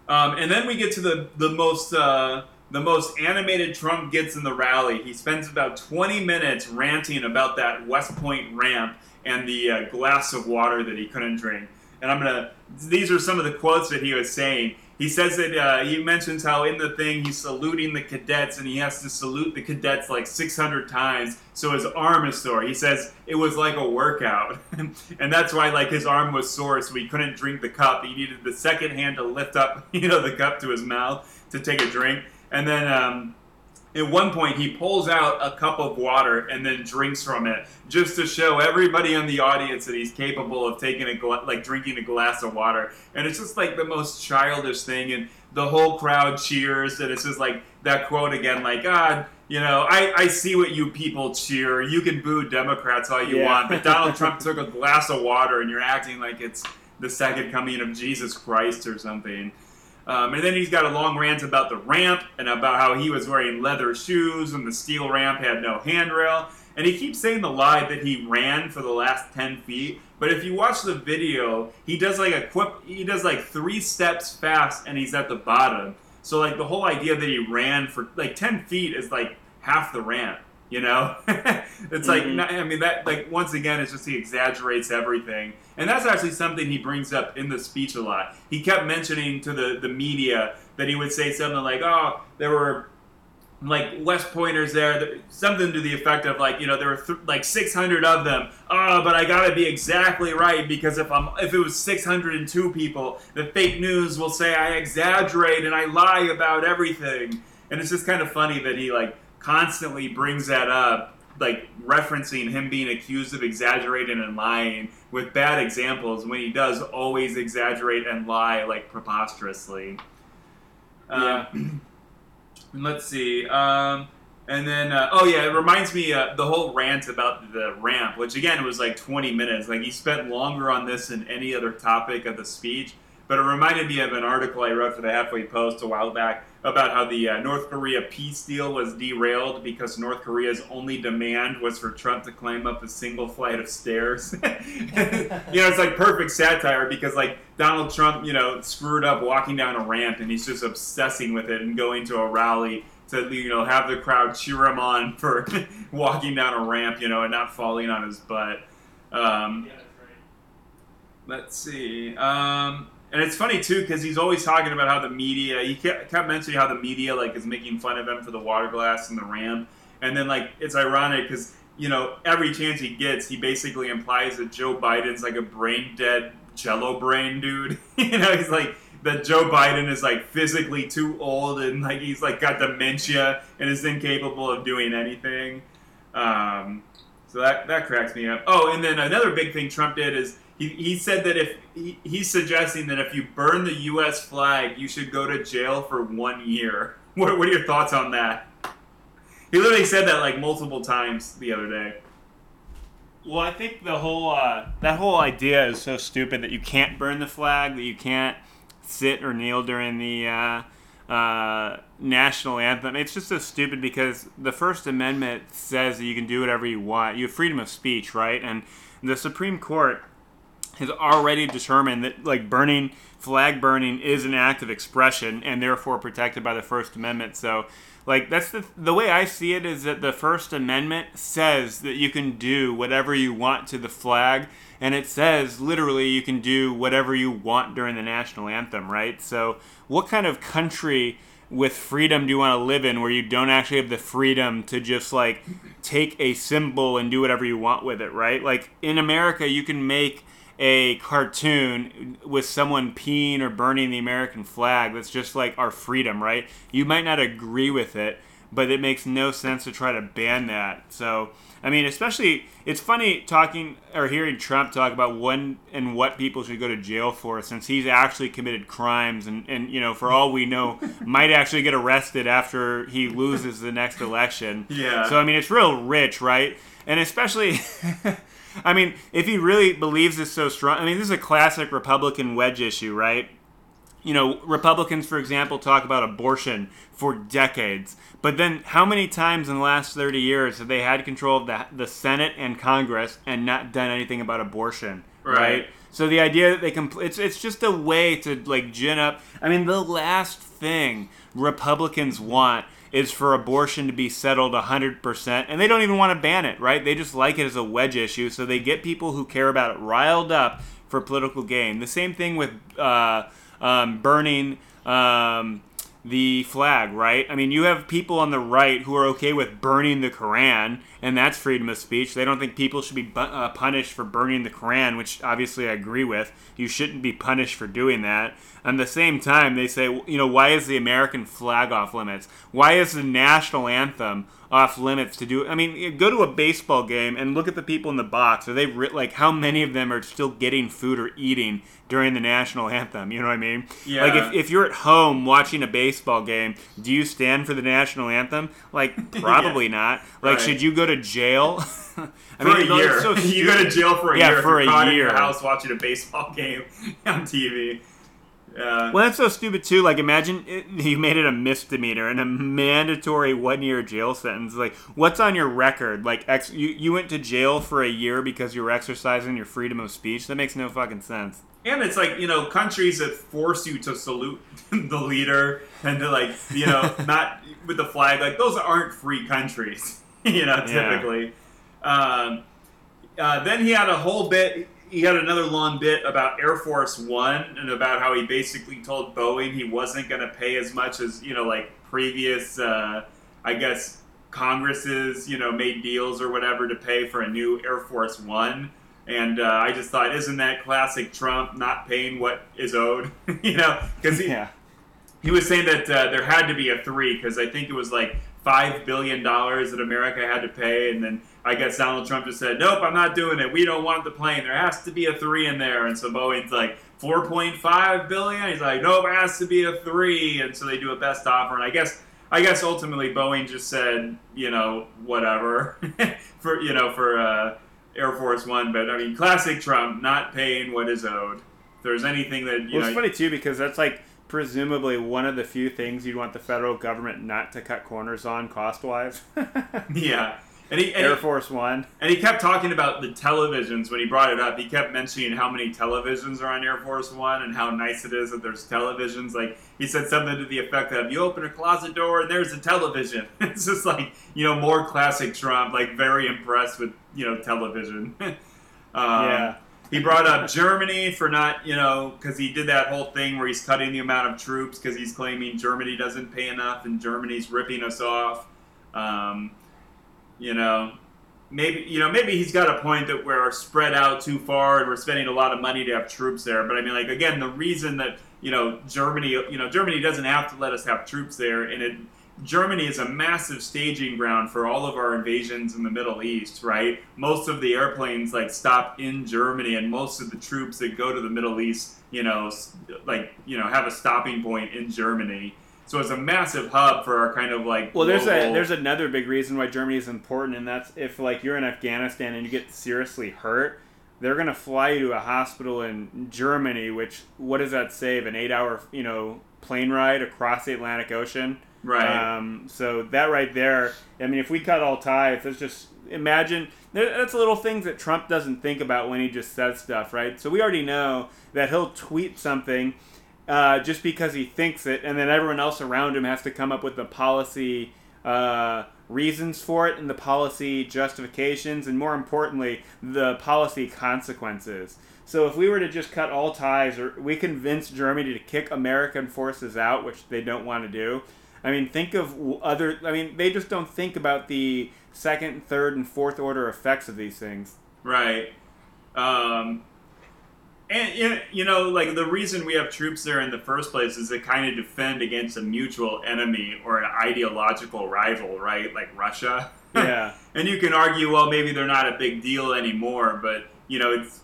um, and then we get to the the most uh, the most animated Trump gets in the rally. He spends about 20 minutes ranting about that West Point ramp and the uh, glass of water that he couldn't drink. And I'm gonna. These are some of the quotes that he was saying. He says that uh, he mentions how in the thing he's saluting the cadets and he has to salute the cadets like 600 times, so his arm is sore. He says it was like a workout, and that's why like his arm was sore, so he couldn't drink the cup. He needed the second hand to lift up, you know, the cup to his mouth to take a drink. And then um, at one point, he pulls out a cup of water and then drinks from it, just to show everybody in the audience that he's capable of taking a gla- like drinking a glass of water. And it's just like the most childish thing, and the whole crowd cheers. And it's just like that quote again, like God. You know, I, I see what you people cheer. You can boo Democrats all you yeah. want, but Donald Trump took a glass of water and you're acting like it's the second coming of Jesus Christ or something. Um, and then he's got a long rant about the ramp and about how he was wearing leather shoes and the steel ramp had no handrail. And he keeps saying the lie that he ran for the last 10 feet. But if you watch the video, he does like a quick, he does like three steps fast and he's at the bottom. So like the whole idea that he ran for like 10 feet is like half the ramp. You know, it's mm-hmm. like I mean that like once again, it's just he exaggerates everything, and that's actually something he brings up in the speech a lot. He kept mentioning to the the media that he would say something like, "Oh, there were like West Pointers there, something to the effect of like, you know, there were th- like 600 of them. Oh, but I gotta be exactly right because if I'm if it was 602 people, the fake news will say I exaggerate and I lie about everything. And it's just kind of funny that he like constantly brings that up, like referencing him being accused of exaggerating and lying with bad examples when he does always exaggerate and lie like preposterously. Yeah. Uh, let's see. Um, and then, uh, oh yeah, it reminds me uh, the whole rant about the ramp, which again was like 20 minutes. Like he spent longer on this than any other topic of the speech. But it reminded me of an article I wrote for the Halfway Post a while back about how the uh, North Korea peace deal was derailed because North Korea's only demand was for Trump to climb up a single flight of stairs. you know, it's like perfect satire because like Donald Trump, you know, screwed up walking down a ramp and he's just obsessing with it and going to a rally to you know have the crowd cheer him on for walking down a ramp, you know, and not falling on his butt. Um, yeah, right. Let's see. Um, and it's funny too because he's always talking about how the media. He kept, kept mentioning how the media like is making fun of him for the water glass and the ramp, and then like it's ironic because you know every chance he gets, he basically implies that Joe Biden's like a brain dead Jello brain dude. you know, he's like that Joe Biden is like physically too old and like he's like got dementia and is incapable of doing anything. Um, so that that cracks me up. Oh, and then another big thing Trump did is he, he said that if he, he's suggesting that if you burn the U.S. flag, you should go to jail for one year. What, what are your thoughts on that? He literally said that like multiple times the other day. Well, I think the whole uh, that whole idea is so stupid that you can't burn the flag, that you can't sit or kneel during the uh, uh, national anthem. It's just so stupid because the First Amendment says that you can do whatever you want. You have freedom of speech, right? And the Supreme Court has already determined that like burning flag burning is an act of expression and therefore protected by the First Amendment. So like that's the the way I see it is that the First Amendment says that you can do whatever you want to the flag and it says literally you can do whatever you want during the national anthem, right? So what kind of country with freedom do you want to live in where you don't actually have the freedom to just like take a symbol and do whatever you want with it, right? Like in America, you can make a cartoon with someone peeing or burning the American flag that's just like our freedom, right? You might not agree with it, but it makes no sense to try to ban that. So, I mean, especially it's funny talking or hearing Trump talk about when and what people should go to jail for, since he's actually committed crimes, and and you know, for all we know, might actually get arrested after he loses the next election. Yeah. So I mean, it's real rich, right? And especially. I mean, if he really believes this so strong, I mean, this is a classic Republican wedge issue, right? You know, Republicans, for example, talk about abortion for decades. But then, how many times in the last 30 years have they had control of the, the Senate and Congress and not done anything about abortion? Right. right? So the idea that they can, it's, it's just a way to like gin up. I mean, the last thing Republicans want is for abortion to be settled 100%, and they don't even want to ban it, right? They just like it as a wedge issue, so they get people who care about it riled up for political gain. The same thing with uh, um, burning um, the flag, right? I mean, you have people on the right who are okay with burning the Koran, and that's freedom of speech. They don't think people should be bu- uh, punished for burning the Koran, which obviously I agree with. You shouldn't be punished for doing that. At the same time, they say, you know, why is the American flag off limits? Why is the national anthem off limits to do? I mean, go to a baseball game and look at the people in the box. Are they like how many of them are still getting food or eating during the national anthem? You know what I mean? Yeah. Like if, if you're at home watching a baseball game, do you stand for the national anthem? Like probably not. Like Right. should you go to jail? I for a year. so you go to jail for a Yeah, year for if a caught in year. your house watching a baseball game on TV. Yeah. Well, that's so stupid too. Like, imagine it, he made it a misdemeanor and a mandatory one-year jail sentence. Like, what's on your record? Like, ex- you you went to jail for a year because you were exercising your freedom of speech. That makes no fucking sense. And it's like, you know, countries that force you to salute the leader and to like, you know, not with the flag, like those aren't free countries, you know, Yeah. typically. Um, uh, then he had a whole bit, he had another long bit about Air Force One and about how he basically told Boeing he wasn't going to pay as much as, you know, like previous, uh, I guess, Congresses, you know, made deals or whatever to pay for a new Air Force One. And uh, I just thought, isn't that classic Trump not paying what is owed? you know, because he, Yeah. he was saying that uh, there had to be a three because I think it was like five billion dollars that America had to pay, and then I guess Donald Trump just said, "Nope, I'm not doing it. We don't want the plane. There has to be a three in there." And so Boeing's like, 4.5 billion. He's like, "Nope, it has to be a three. And so they do a best offer, and I guess. I guess ultimately Boeing just said, you know, whatever for you know for uh, Air Force One, but I mean, classic Trump, not paying what is owed. If there's anything that you Well, know, it's funny too because that's like presumably one of the few things you'd want the federal government not to cut corners on cost-wise. yeah, and he, and Air Force One. And he kept talking about the televisions when he brought it up. He kept mentioning how many televisions are on Air Force One and how nice it is that there's televisions. Like he said something to the effect that of, "You open a closet door and there's a television." it's just like you know more classic Trump. Like very impressed with you know television. um, Yeah. He brought up Germany for not, you know, because he did that whole thing where he's cutting the amount of troops because he's claiming Germany doesn't pay enough and Germany's ripping us off. Um, you know, maybe you know maybe he's got a point that we're spread out too far and we're spending a lot of money to have troops there. But I mean, like again, the reason that you know Germany, you know, Germany doesn't have to let us have troops there, and it. Germany is a massive staging ground for all of our invasions in the Middle East, right? Most of the airplanes like stop in Germany, and most of the troops that go to the Middle East, you know, like you know, have a stopping point in Germany. So it's a massive hub for our kind of like. Well, there's a there's another big reason why Germany is important, and that's if like you're in Afghanistan and you get seriously hurt, they're gonna fly you to a hospital in Germany. Which what does that save? An eight-hour you know plane ride across the Atlantic Ocean. right. Um, so that right there, I mean, if we cut all ties, let's just imagine that's little things that Trump doesn't think about when he just says stuff, right? So we already know that he'll tweet something uh, just because he thinks it, and then everyone else around him has to come up with the policy uh, reasons for it and the policy justifications, and more importantly, the policy consequences. So if we were to just cut all ties, or we convince Germany to kick American forces out, which they don't want to do, I mean, think of other. I mean, they just don't think about the second, third, and fourth order effects of these things. Right. Um, and you know, like the reason we have troops there in the first place is to kind of defend against a mutual enemy or an ideological rival, right? Like Russia. Yeah. and you can argue, well, maybe they're not a big deal anymore, but you know, it's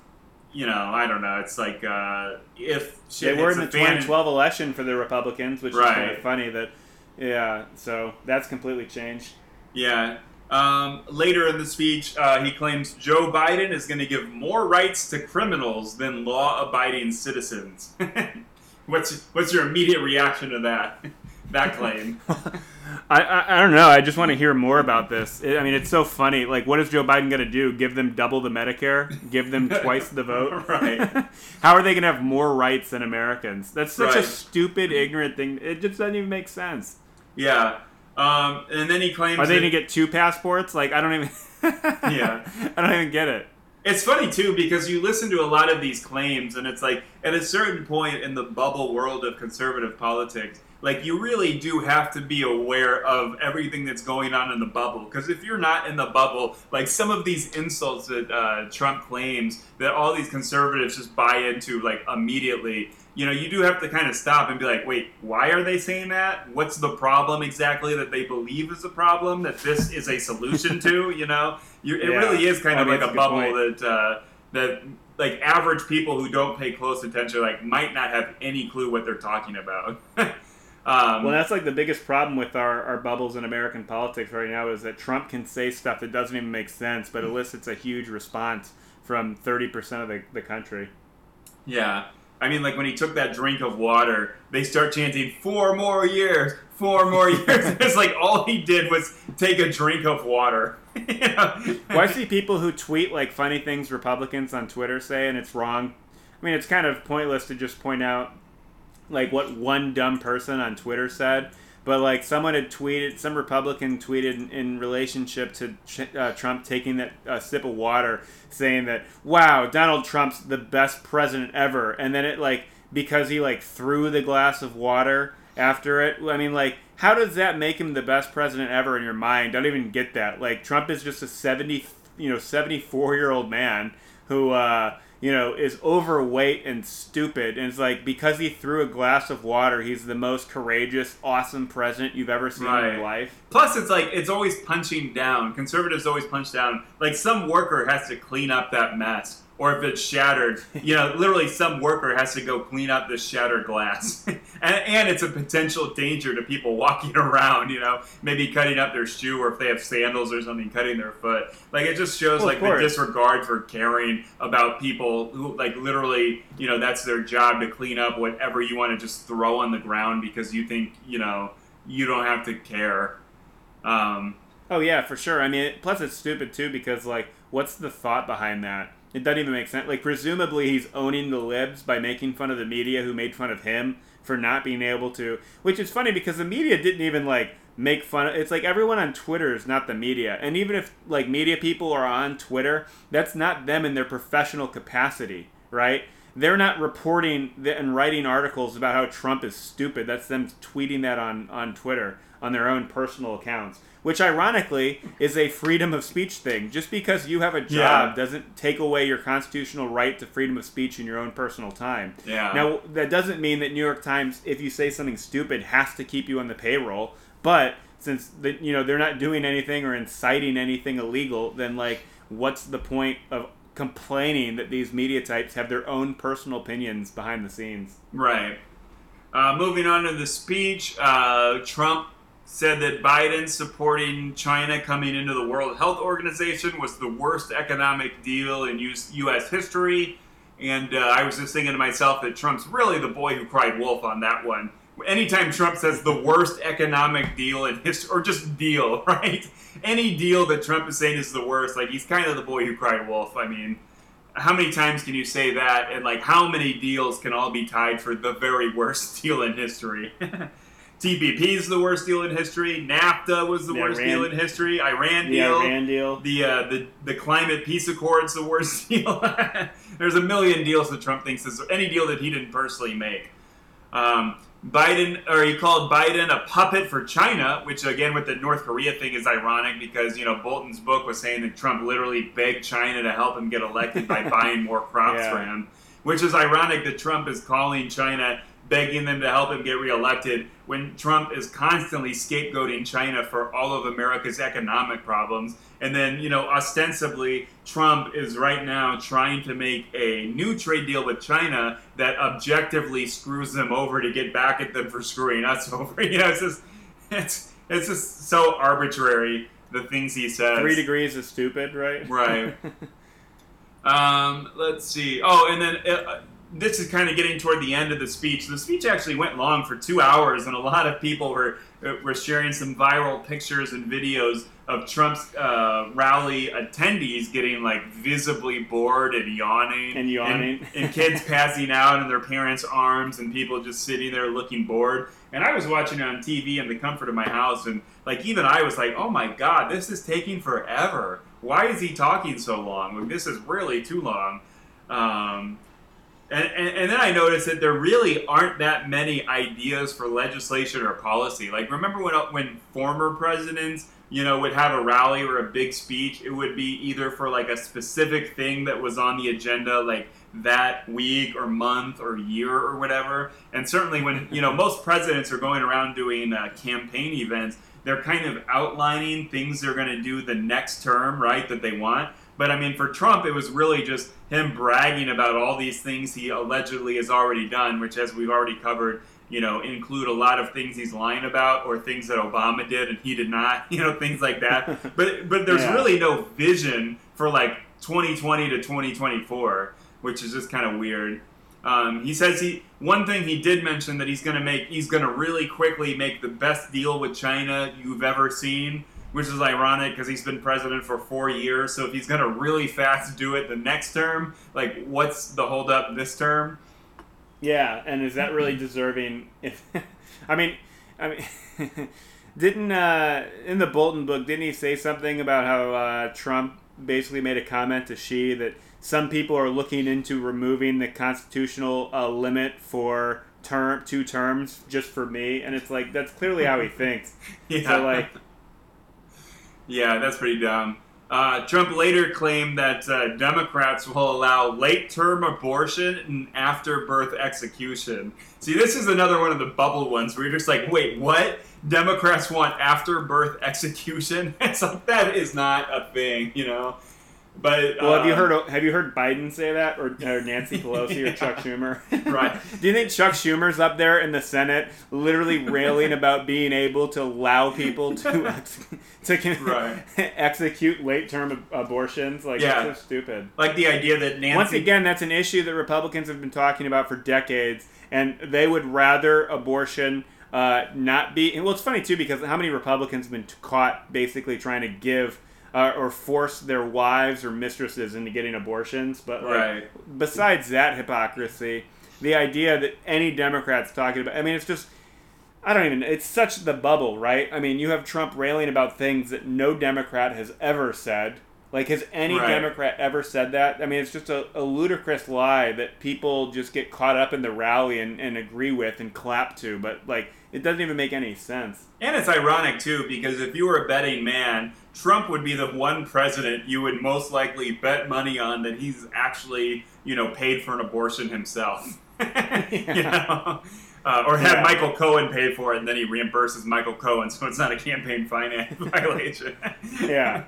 you know, I don't know. It's like uh, if they were in the 2012 election for the Republicans, which right. is kind of funny that yeah. So that's completely changed. Yeah. Um, later in the speech, uh, he claims Joe Biden is going to give more rights to criminals than law-abiding citizens. what's what's your immediate reaction to that that claim? I, I, I don't know. I just want to hear more about this. I mean, it's so funny. Like, what is Joe Biden going to do? Give them double the Medicare? Give them twice the vote? right. How are they going to have more rights than Americans? That's such right. a stupid, ignorant thing. It just doesn't even make sense. Yeah. Um, and then he claims. Are they gonna get two passports? Like I don't even. yeah. I don't even get it. It's funny too because you listen to a lot of these claims, and it's like at a certain point in the bubble world of conservative politics, like you really do have to be aware of everything that's going on in the bubble. Because if you're not in the bubble, like some of these insults that uh, Trump claims that all these conservatives just buy into, like immediately you know, you do have to kind of stop and be like, wait, why are they saying that? What's the problem exactly that they believe is a problem that this is a solution to? You know, you, it yeah. really is kind of like a bubble point. that uh, that like average people who don't pay close attention like might not have any clue what they're talking about. um, well, that's like the biggest problem with our, our bubbles in American politics right now is that Trump can say stuff that doesn't even make sense, but elicits a huge response from 30% of the, the country. Yeah. I mean, like when he took that drink of water, they start chanting four more years, four more years. it's like all he did was take a drink of water. you know? well, I see people who tweet like funny things Republicans on Twitter say, and it's wrong. I mean, it's kind of pointless to just point out like what one dumb person on Twitter said but like someone had tweeted, some Republican tweeted in, in relationship to uh, Trump taking that uh, sip of water, saying that wow, Donald Trump's the best president ever, and then it like because he like threw the glass of water after it. I mean, like how does that make him the best president ever in your mind? I don't even get that. Like Trump is just a seventy, you know, seventy four year old man who. Uh, you know, is overweight and stupid. And it's like because he threw a glass of water, he's the most courageous, awesome president you've ever seen right. in your life. Plus, it's like it's always punching down. Conservatives always punch down. Like some worker has to clean up that mess or if it's shattered, you know, literally some worker has to go clean up this shattered glass. and, and, it's a potential danger to people walking around, you know, maybe cutting up their shoe or if they have sandals or something, cutting their foot. Like it just shows well, like the disregard for caring about people who like literally, you know, that's their job to clean up whatever you want to just throw on the ground because you think, you know, you don't have to care. Um, oh yeah, for sure. I mean, plus it's stupid too because like, what's the thought behind that? It doesn't even make sense. Like, presumably, he's owning the libs by making fun of the media who made fun of him for not being able to. Which is funny because the media didn't even, like, make fun of it's like everyone on Twitter is not the media. And even if, like, media people are on Twitter, that's not them in their professional capacity, right? They're not reporting and writing articles about how Trump is stupid. That's them tweeting that on, on Twitter on their own personal accounts which ironically is a freedom of speech thing. Just because you have a job yeah. doesn't take away your constitutional right to freedom of speech in your own personal time. Yeah. Now that doesn't mean that New York Times, if you say something stupid, has to keep you on the payroll. But since the, you know they're not doing anything or inciting anything illegal, then like what's the point of complaining that these media types have their own personal opinions behind the scenes? Right. Uh, moving on to the speech, uh, Trump said that Biden supporting China coming into the World Health Organization was the worst economic deal in U.S. history. And uh, I was just thinking to myself that Trump's really the boy who cried wolf on that one. Anytime Trump says the worst economic deal in history, or just deal, right? Any deal that Trump is saying is the worst, like he's kind of the boy who cried wolf. I mean, how many times can you say that? And like, how many deals can all be tied for the very worst deal in history? TPP is the worst deal in history. NAFTA was the, The worst Iran- deal in history. Iran The deal. Iran deal. The, uh, the the climate peace accord's the worst deal. There's a million deals that Trump thinks is any deal that he didn't personally make. Um, Biden, or he called Biden a puppet for China, which again with the North Korea thing is ironic because you know Bolton's book was saying that Trump literally begged China to help him get elected by buying more crops Yeah. for him, which is ironic that Trump is calling China begging them to help him get reelected when Trump is constantly scapegoating China for all of America's economic problems. And then, you know, ostensibly, Trump is right now trying to make a new trade deal with China that objectively screws them over to get back at them for screwing us over. You know, it's just, it's, it's just so arbitrary, the things he says. Three degrees is stupid, right? Right. Um, let's see. Oh, and then uh, this is kind of getting toward the end of the speech. The speech actually went long for two hours, and a lot of people were uh, were sharing some viral pictures and videos of Trump's uh, rally attendees getting like visibly bored and yawning, And yawning. and, and kids passing out in their parents' arms, and people just sitting there looking bored. And I was watching it on TV in the comfort of my house, and like even I was like, "Oh my God, this is taking forever. Why is he talking so long? Like this is really too long." Um, and, and, and then I noticed that there really aren't that many ideas for legislation or policy. Like, remember when when former presidents, you know, would have a rally or a big speech? It would be either for like a specific thing that was on the agenda, like that week or month or year or whatever. And certainly when you know most presidents are going around doing uh, campaign events, they're kind of outlining things they're going to do the next term, right? That they want. But I mean, for Trump, it was really just him bragging about all these things he allegedly has already done, which, as we've already covered, you know, include a lot of things he's lying about or things that Obama did and he did not, you know, things like that. But but there's Yeah. really no vision for like 2020 to 2024, which is just kind of weird. Um, he says he one thing he did mention that he's going to make he's going to really quickly make the best deal with China you've ever seen, which is ironic because he's been president for four years. So if he's going to really fast do it the next term, like what's the holdup this term? Yeah, and is that really deserving? If I mean, I mean, didn't uh, in the Bolton book didn't he say something about how uh, Trump basically made a comment to Xi that some people are looking into removing the constitutional uh, limit for term two terms just for me, and it's like that's clearly how he thinks. Yeah. So like, Yeah, that's pretty dumb. Uh, Trump later claimed that uh, Democrats will allow late term abortion and after birth execution. See, this is another one of the bubble ones where you're just like, wait, what? Democrats want after birth execution? It's like, that is not a thing, you know? But well, have you um, heard have you heard Biden say that, or, or Nancy Pelosi, or Chuck Schumer? Right. Do you think Chuck Schumer's up there in the Senate, literally railing about being able to allow people to ex- to Right. execute late term abortions? Like Yeah. that's so stupid. Like the idea that Nancy. Once again, that's an issue that Republicans have been talking about for decades, and they would rather abortion uh, not be. Well, it's funny too because how many Republicans have been caught basically trying to give. Uh, or force their wives or mistresses into getting abortions, but like, Right. besides that hypocrisy, the idea that any Democrats talking about, I mean, it's just, I don't even, it's such the bubble, right? I mean, you have Trump railing about things that no Democrat has ever said. Like, has any Right. Democrat ever said that? I mean, it's just a, a ludicrous lie that people just get caught up in the rally and, and agree with and clap to, but, like, it doesn't even make any sense. And it's ironic too, because if you were a betting man, Trump would be the one president you would most likely bet money on that he's actually, you know, paid for an abortion himself. you know? Uh, or have Yeah. Michael Cohen pay for it and then he reimburses Michael Cohen, so it's not a campaign finance violation. Yeah.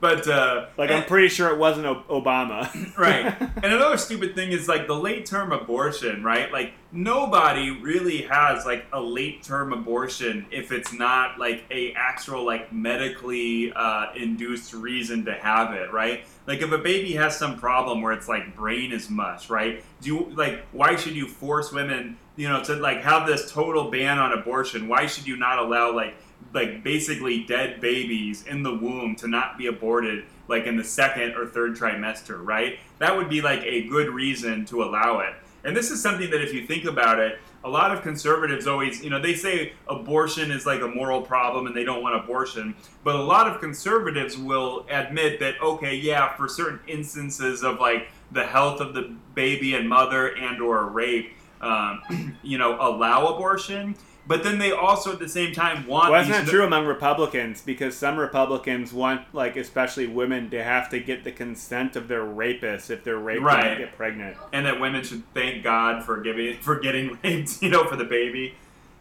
But uh, Like, I'm pretty sure it wasn't o- Obama. right. And another stupid thing is like the late term abortion, right? Like nobody really has like a late term abortion if it's not like a actual like medically uh, induced reason to have it, right? Like if a baby has some problem where it's like brain is mush, right? Do you like why should you force women, you know, to like have this total ban on abortion? Why should you not allow like like basically dead babies in the womb to not be aborted like in the second or third trimester, right? That would be like a good reason to allow it. And this is something that, if you think about it, a lot of conservatives always, you know, they say abortion is like a moral problem and they don't want abortion. But a lot of conservatives will admit that, okay, yeah, for certain instances of like the health of the baby and mother and or rape, um, you know, allow abortion. But then they also at the same time want. Well, that's not true among Republicans because some Republicans want, like especially women, to have to get the consent of their rapists if they're raped right. and get pregnant. And that women should thank God for giving for getting raped, you know, for the baby.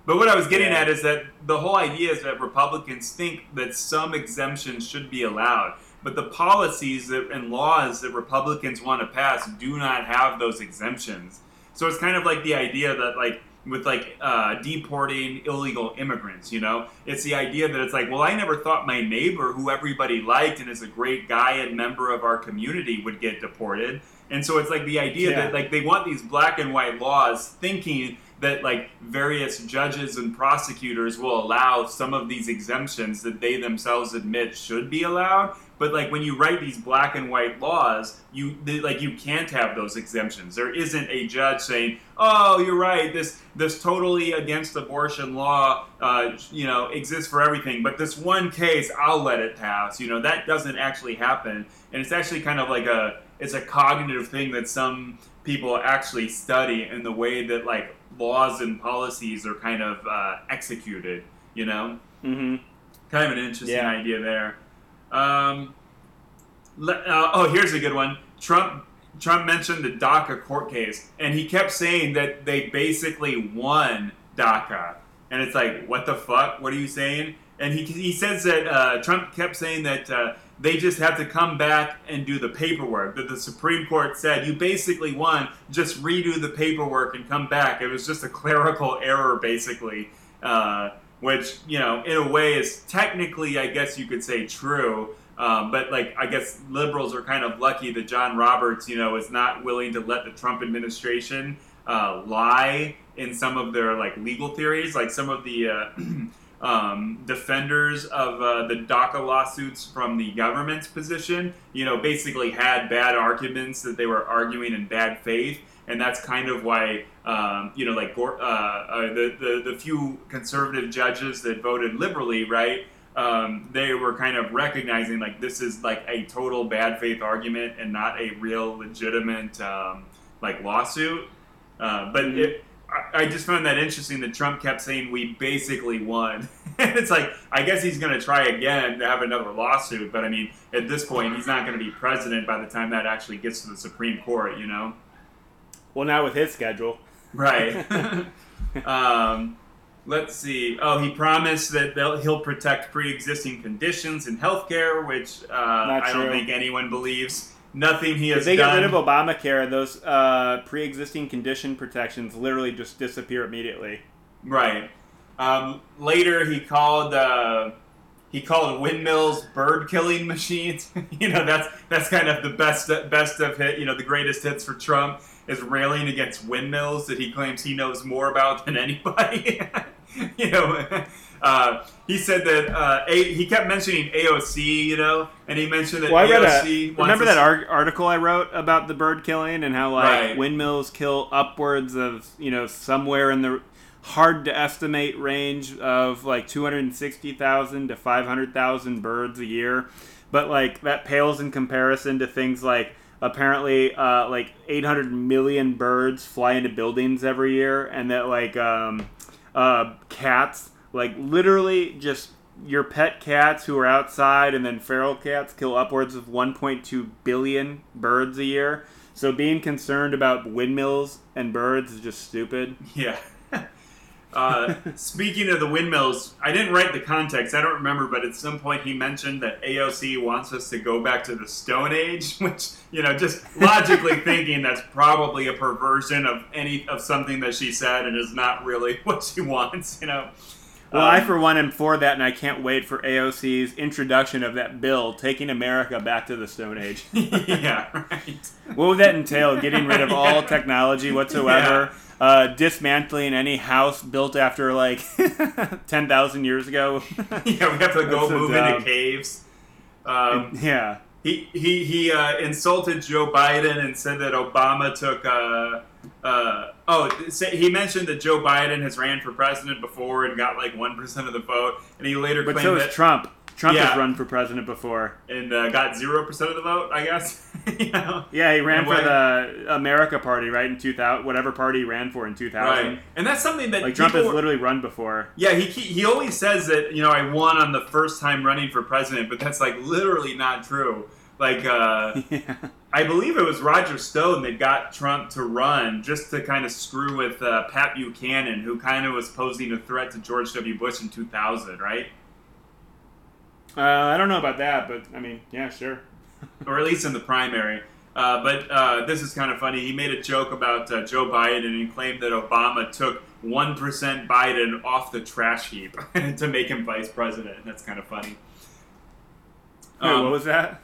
But what I was getting yeah. at is that the whole idea is that Republicans think that some exemptions should be allowed, but the policies that, and laws that Republicans want to pass do not have those exemptions. So it's kind of like the idea that like with like uh, deporting illegal immigrants. You know, it's the idea that it's like, well, I never thought my neighbor, who everybody liked and is a great guy and member of our community, would get deported. And so it's like the idea yeah. that like they want these black and white laws, thinking that like various judges and prosecutors will allow some of these exemptions that they themselves admit should be allowed but like when you write these black and white laws you they, like you can't have those exemptions. There isn't a judge saying oh you're right this this totally against abortion law uh, you know exists for everything but this one case i'll let it pass. You know that doesn't actually happen. And it's actually kind of like a it's a cognitive thing that some people actually study in the way that like laws and policies are kind of uh, executed you know? Mm-hmm. kind of an interesting yeah. idea there um, uh, oh, here's a good one. Trump Trump mentioned the DACA court case, and he kept saying that they basically won DACA, and it's like, what the fuck? What are you saying? And he, he says that uh, Trump kept saying that uh, they just have to come back and do the paperwork. That the Supreme Court said you basically won, just redo the paperwork and come back. It was just a clerical error, basically. Uh, which you know in a way is technically i guess you could say true um, but like i guess liberals are kind of lucky that john roberts you know is not willing to let the trump administration uh, lie in some of their like legal theories. Like some of the uh, um, defenders of uh, the daca lawsuits from the government's position you know basically had bad arguments that they were arguing in bad faith and that's kind of why um, you know like uh, uh, the, the the few conservative judges that voted liberally, right? Um, they were kind of recognizing like this is like a total bad faith argument and not a real legitimate um, like lawsuit. Uh, but mm-hmm. it, I, I just found that interesting that Trump kept saying we basically won. and it's like I guess he's going to try again to have another lawsuit, but I mean at this point he's not going to be president by the time that actually gets to the Supreme Court, you know. Well, now with his schedule. Right. um, let's see. Oh, he promised that he'll protect pre-existing conditions in healthcare, which uh, I don't think anyone believes. Nothing he has. If they done. get rid of Obamacare, those uh, pre-existing condition protections literally just disappear immediately. Right. Um, later, he called uh, he called windmills bird killing machines. you know, that's that's kind of the best best of hit. You know, the greatest hits for Trump is railing against windmills that he claims he knows more about than anybody. you know, uh, he said that uh, a- he kept mentioning AOC, you know, and he mentioned that well, AOC. A, remember that ar- article I wrote about the bird killing and how like right. windmills kill upwards of you know somewhere in the hard to estimate range of like 260,000 to 500,000 birds a year, but like that pales in comparison to things like apparently uh, like 800 million birds fly into buildings every year and that like um, uh, cats like literally just your pet cats who are outside and then feral cats kill upwards of 1.2 billion birds a year. So being concerned about windmills and birds is just stupid. Yeah uh, speaking of the windmills, I didn't write the context. I don't remember, but at some point he mentioned that AOC wants us to go back to the Stone Age, which you know, just logically thinking that's probably a perversion of any of something that she said, and is not really what she wants. You know. Well, um, I for one am for that, and I can't wait for AOC's introduction of that bill taking America back to the Stone Age. yeah, right. What would that entail? Getting rid of all technology whatsoever. Yeah uh, dismantling any house built after like 10,000 years ago. yeah, we have to go move into caves. Um, yeah. he he he uh, insulted Joe Biden and said that Obama took. Uh, uh, oh, he mentioned that Joe Biden has ran for president before and got like one percent of the vote, and he later but claimed so that Trump. Trump Yeah. has run for president before. and uh, got zero percent of the vote. I guess. you know? Yeah, he ran for the America Party, right? In 2000, whatever party he ran for in 2000. Right, and that's something that Like Trump people has literally run before. Yeah, he, he he always says that you know I won on the first time running for president, but that's like literally not true. Like uh, yeah. I believe it was Roger Stone that got Trump to run just to kind of screw with uh, Pat Buchanan, who kind of was posing a threat to George W. Bush in 2000, right? Uh, I don't know about that, but I mean, yeah, sure. or at least in the primary. Uh, but uh, this is kind of funny. He made a joke about uh, Joe Biden and he claimed that Obama took 1% Biden off the trash heap to make him vice president. That's kind of funny. Wait, Um, what was that?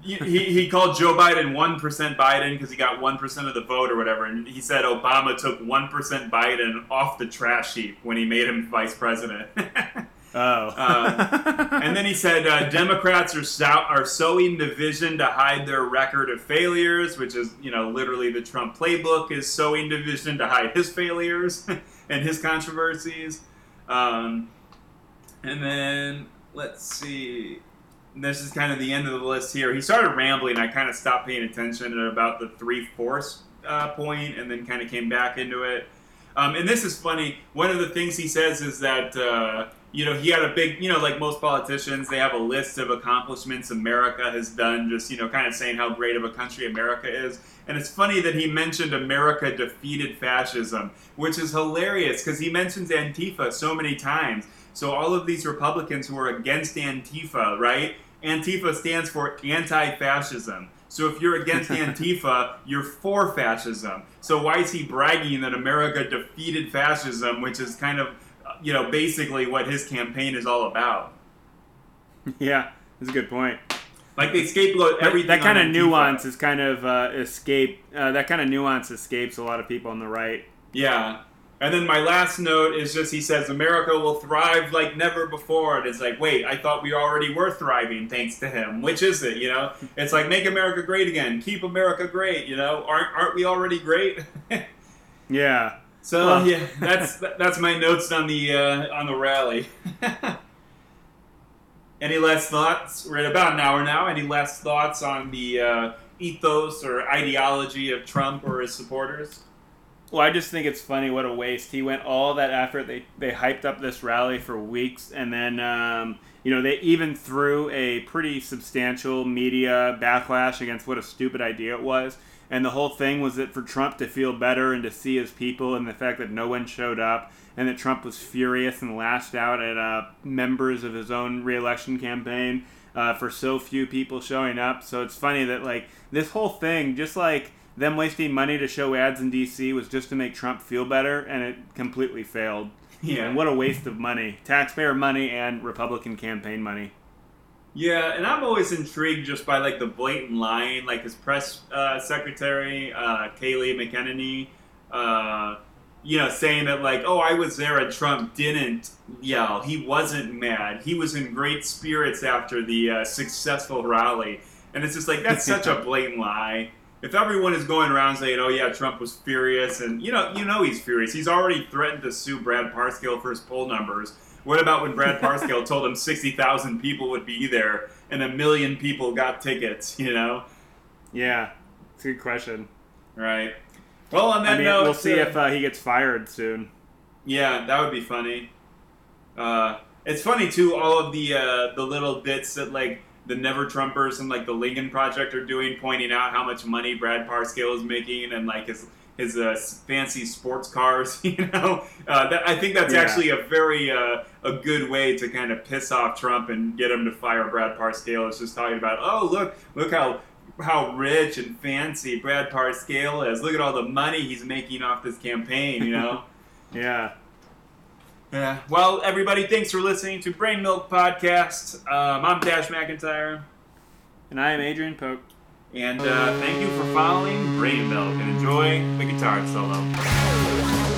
he, he he called Joe Biden 1% Biden because he got 1% of the vote or whatever. And he said Obama took 1% Biden off the trash heap when he made him vice president. Oh. Uh, and then he said uh, Democrats are are sowing division to hide their record of failures, which is you know literally the Trump playbook is sowing division to hide his failures and his controversies. Um, and then let's see. This is kind of the end of the list here. He started rambling. I kind of stopped paying attention at about the three fourths uh, point, and then kind of came back into it. Um, and this is funny. One of the things he says is that uh, you know he had a big, you know, like most politicians, they have a list of accomplishments America has done. Just you know, kind of saying how great of a country America is. And it's funny that he mentioned America defeated fascism, which is hilarious because he mentions Antifa so many times. So all of these Republicans who are against Antifa, right? Antifa stands for anti-fascism. So if you're against Antifa, you're for fascism. So why is he bragging that America defeated fascism, which is kind of, you know, basically what his campaign is all about? yeah, that's a good point. Like they scapegoat That- everything. that kind of nuance is kind of uh, escape. Uh, that kind of nuance escapes a lot of people on the right. Yeah. And then my last note is just he says America will thrive like never before. And it's like, wait, I thought we already were thriving thanks to him. Which is it? You know, it's like make America great again, keep America great. You know, aren't aren't we already great? Yeah. So Well- yeah, that's that's my notes on the uh, on the rally. Any last thoughts? We're at about an hour now. Any last thoughts on the uh, ethos or ideology of Trump or his supporters? Well, I just think it's funny what a waste. He went all that effort. They they hyped up this rally for weeks, and then um, you know they even threw a pretty substantial media backlash against what a stupid idea it was. And the whole thing was that for Trump to feel better and to see his people, and the fact that no one showed up, and that Trump was furious and lashed out at uh, members of his own reelection campaign uh, for so few people showing up. So it's funny that like this whole thing, just like them wasting money to show ads in DC, was just to make Trump feel better, and it completely failed. Yeah. And what a waste of money, taxpayer money and Republican campaign money. Yeah, and I'm always intrigued just by like the blatant lying, like his press uh, secretary, uh, Kayleigh McEnany, uh, you know, saying that like, oh, I was there and Trump didn't yell. He wasn't mad. He was in great spirits after the uh, successful rally, and it's just like that's such a blatant lie. If everyone is going around saying, "Oh yeah, Trump was furious," and you know, you know he's furious. He's already threatened to sue Brad Parscale for his poll numbers. What about when Brad Parscale told him 60,000 people would be there and a million people got tickets, you know? Yeah, it's a good question. Right. Well, on that I mean, note, we'll see uh, if uh, he gets fired soon. yeah, that would be funny. Uh, it's funny too, all of the uh, the little bits that like the Never Trumpers and like the Lincoln Project are doing, pointing out how much money Brad Parscale is making and like his his uh, fancy sports cars. You know, uh, that, I think that's Yeah. actually a very uh, a good way to kind of piss off Trump and get him to fire Brad Parscale. It's just talking about, oh look, look how how rich and fancy Brad Parscale is. Look at all the money he's making off this campaign. You know. Yeah. Yeah. Well, everybody, thanks for listening to Brain Milk Podcast. Um, I'm Dash McIntyre, And I am Adrian Pope. And uh, thank you for following Brain Milk and enjoy the guitar solo.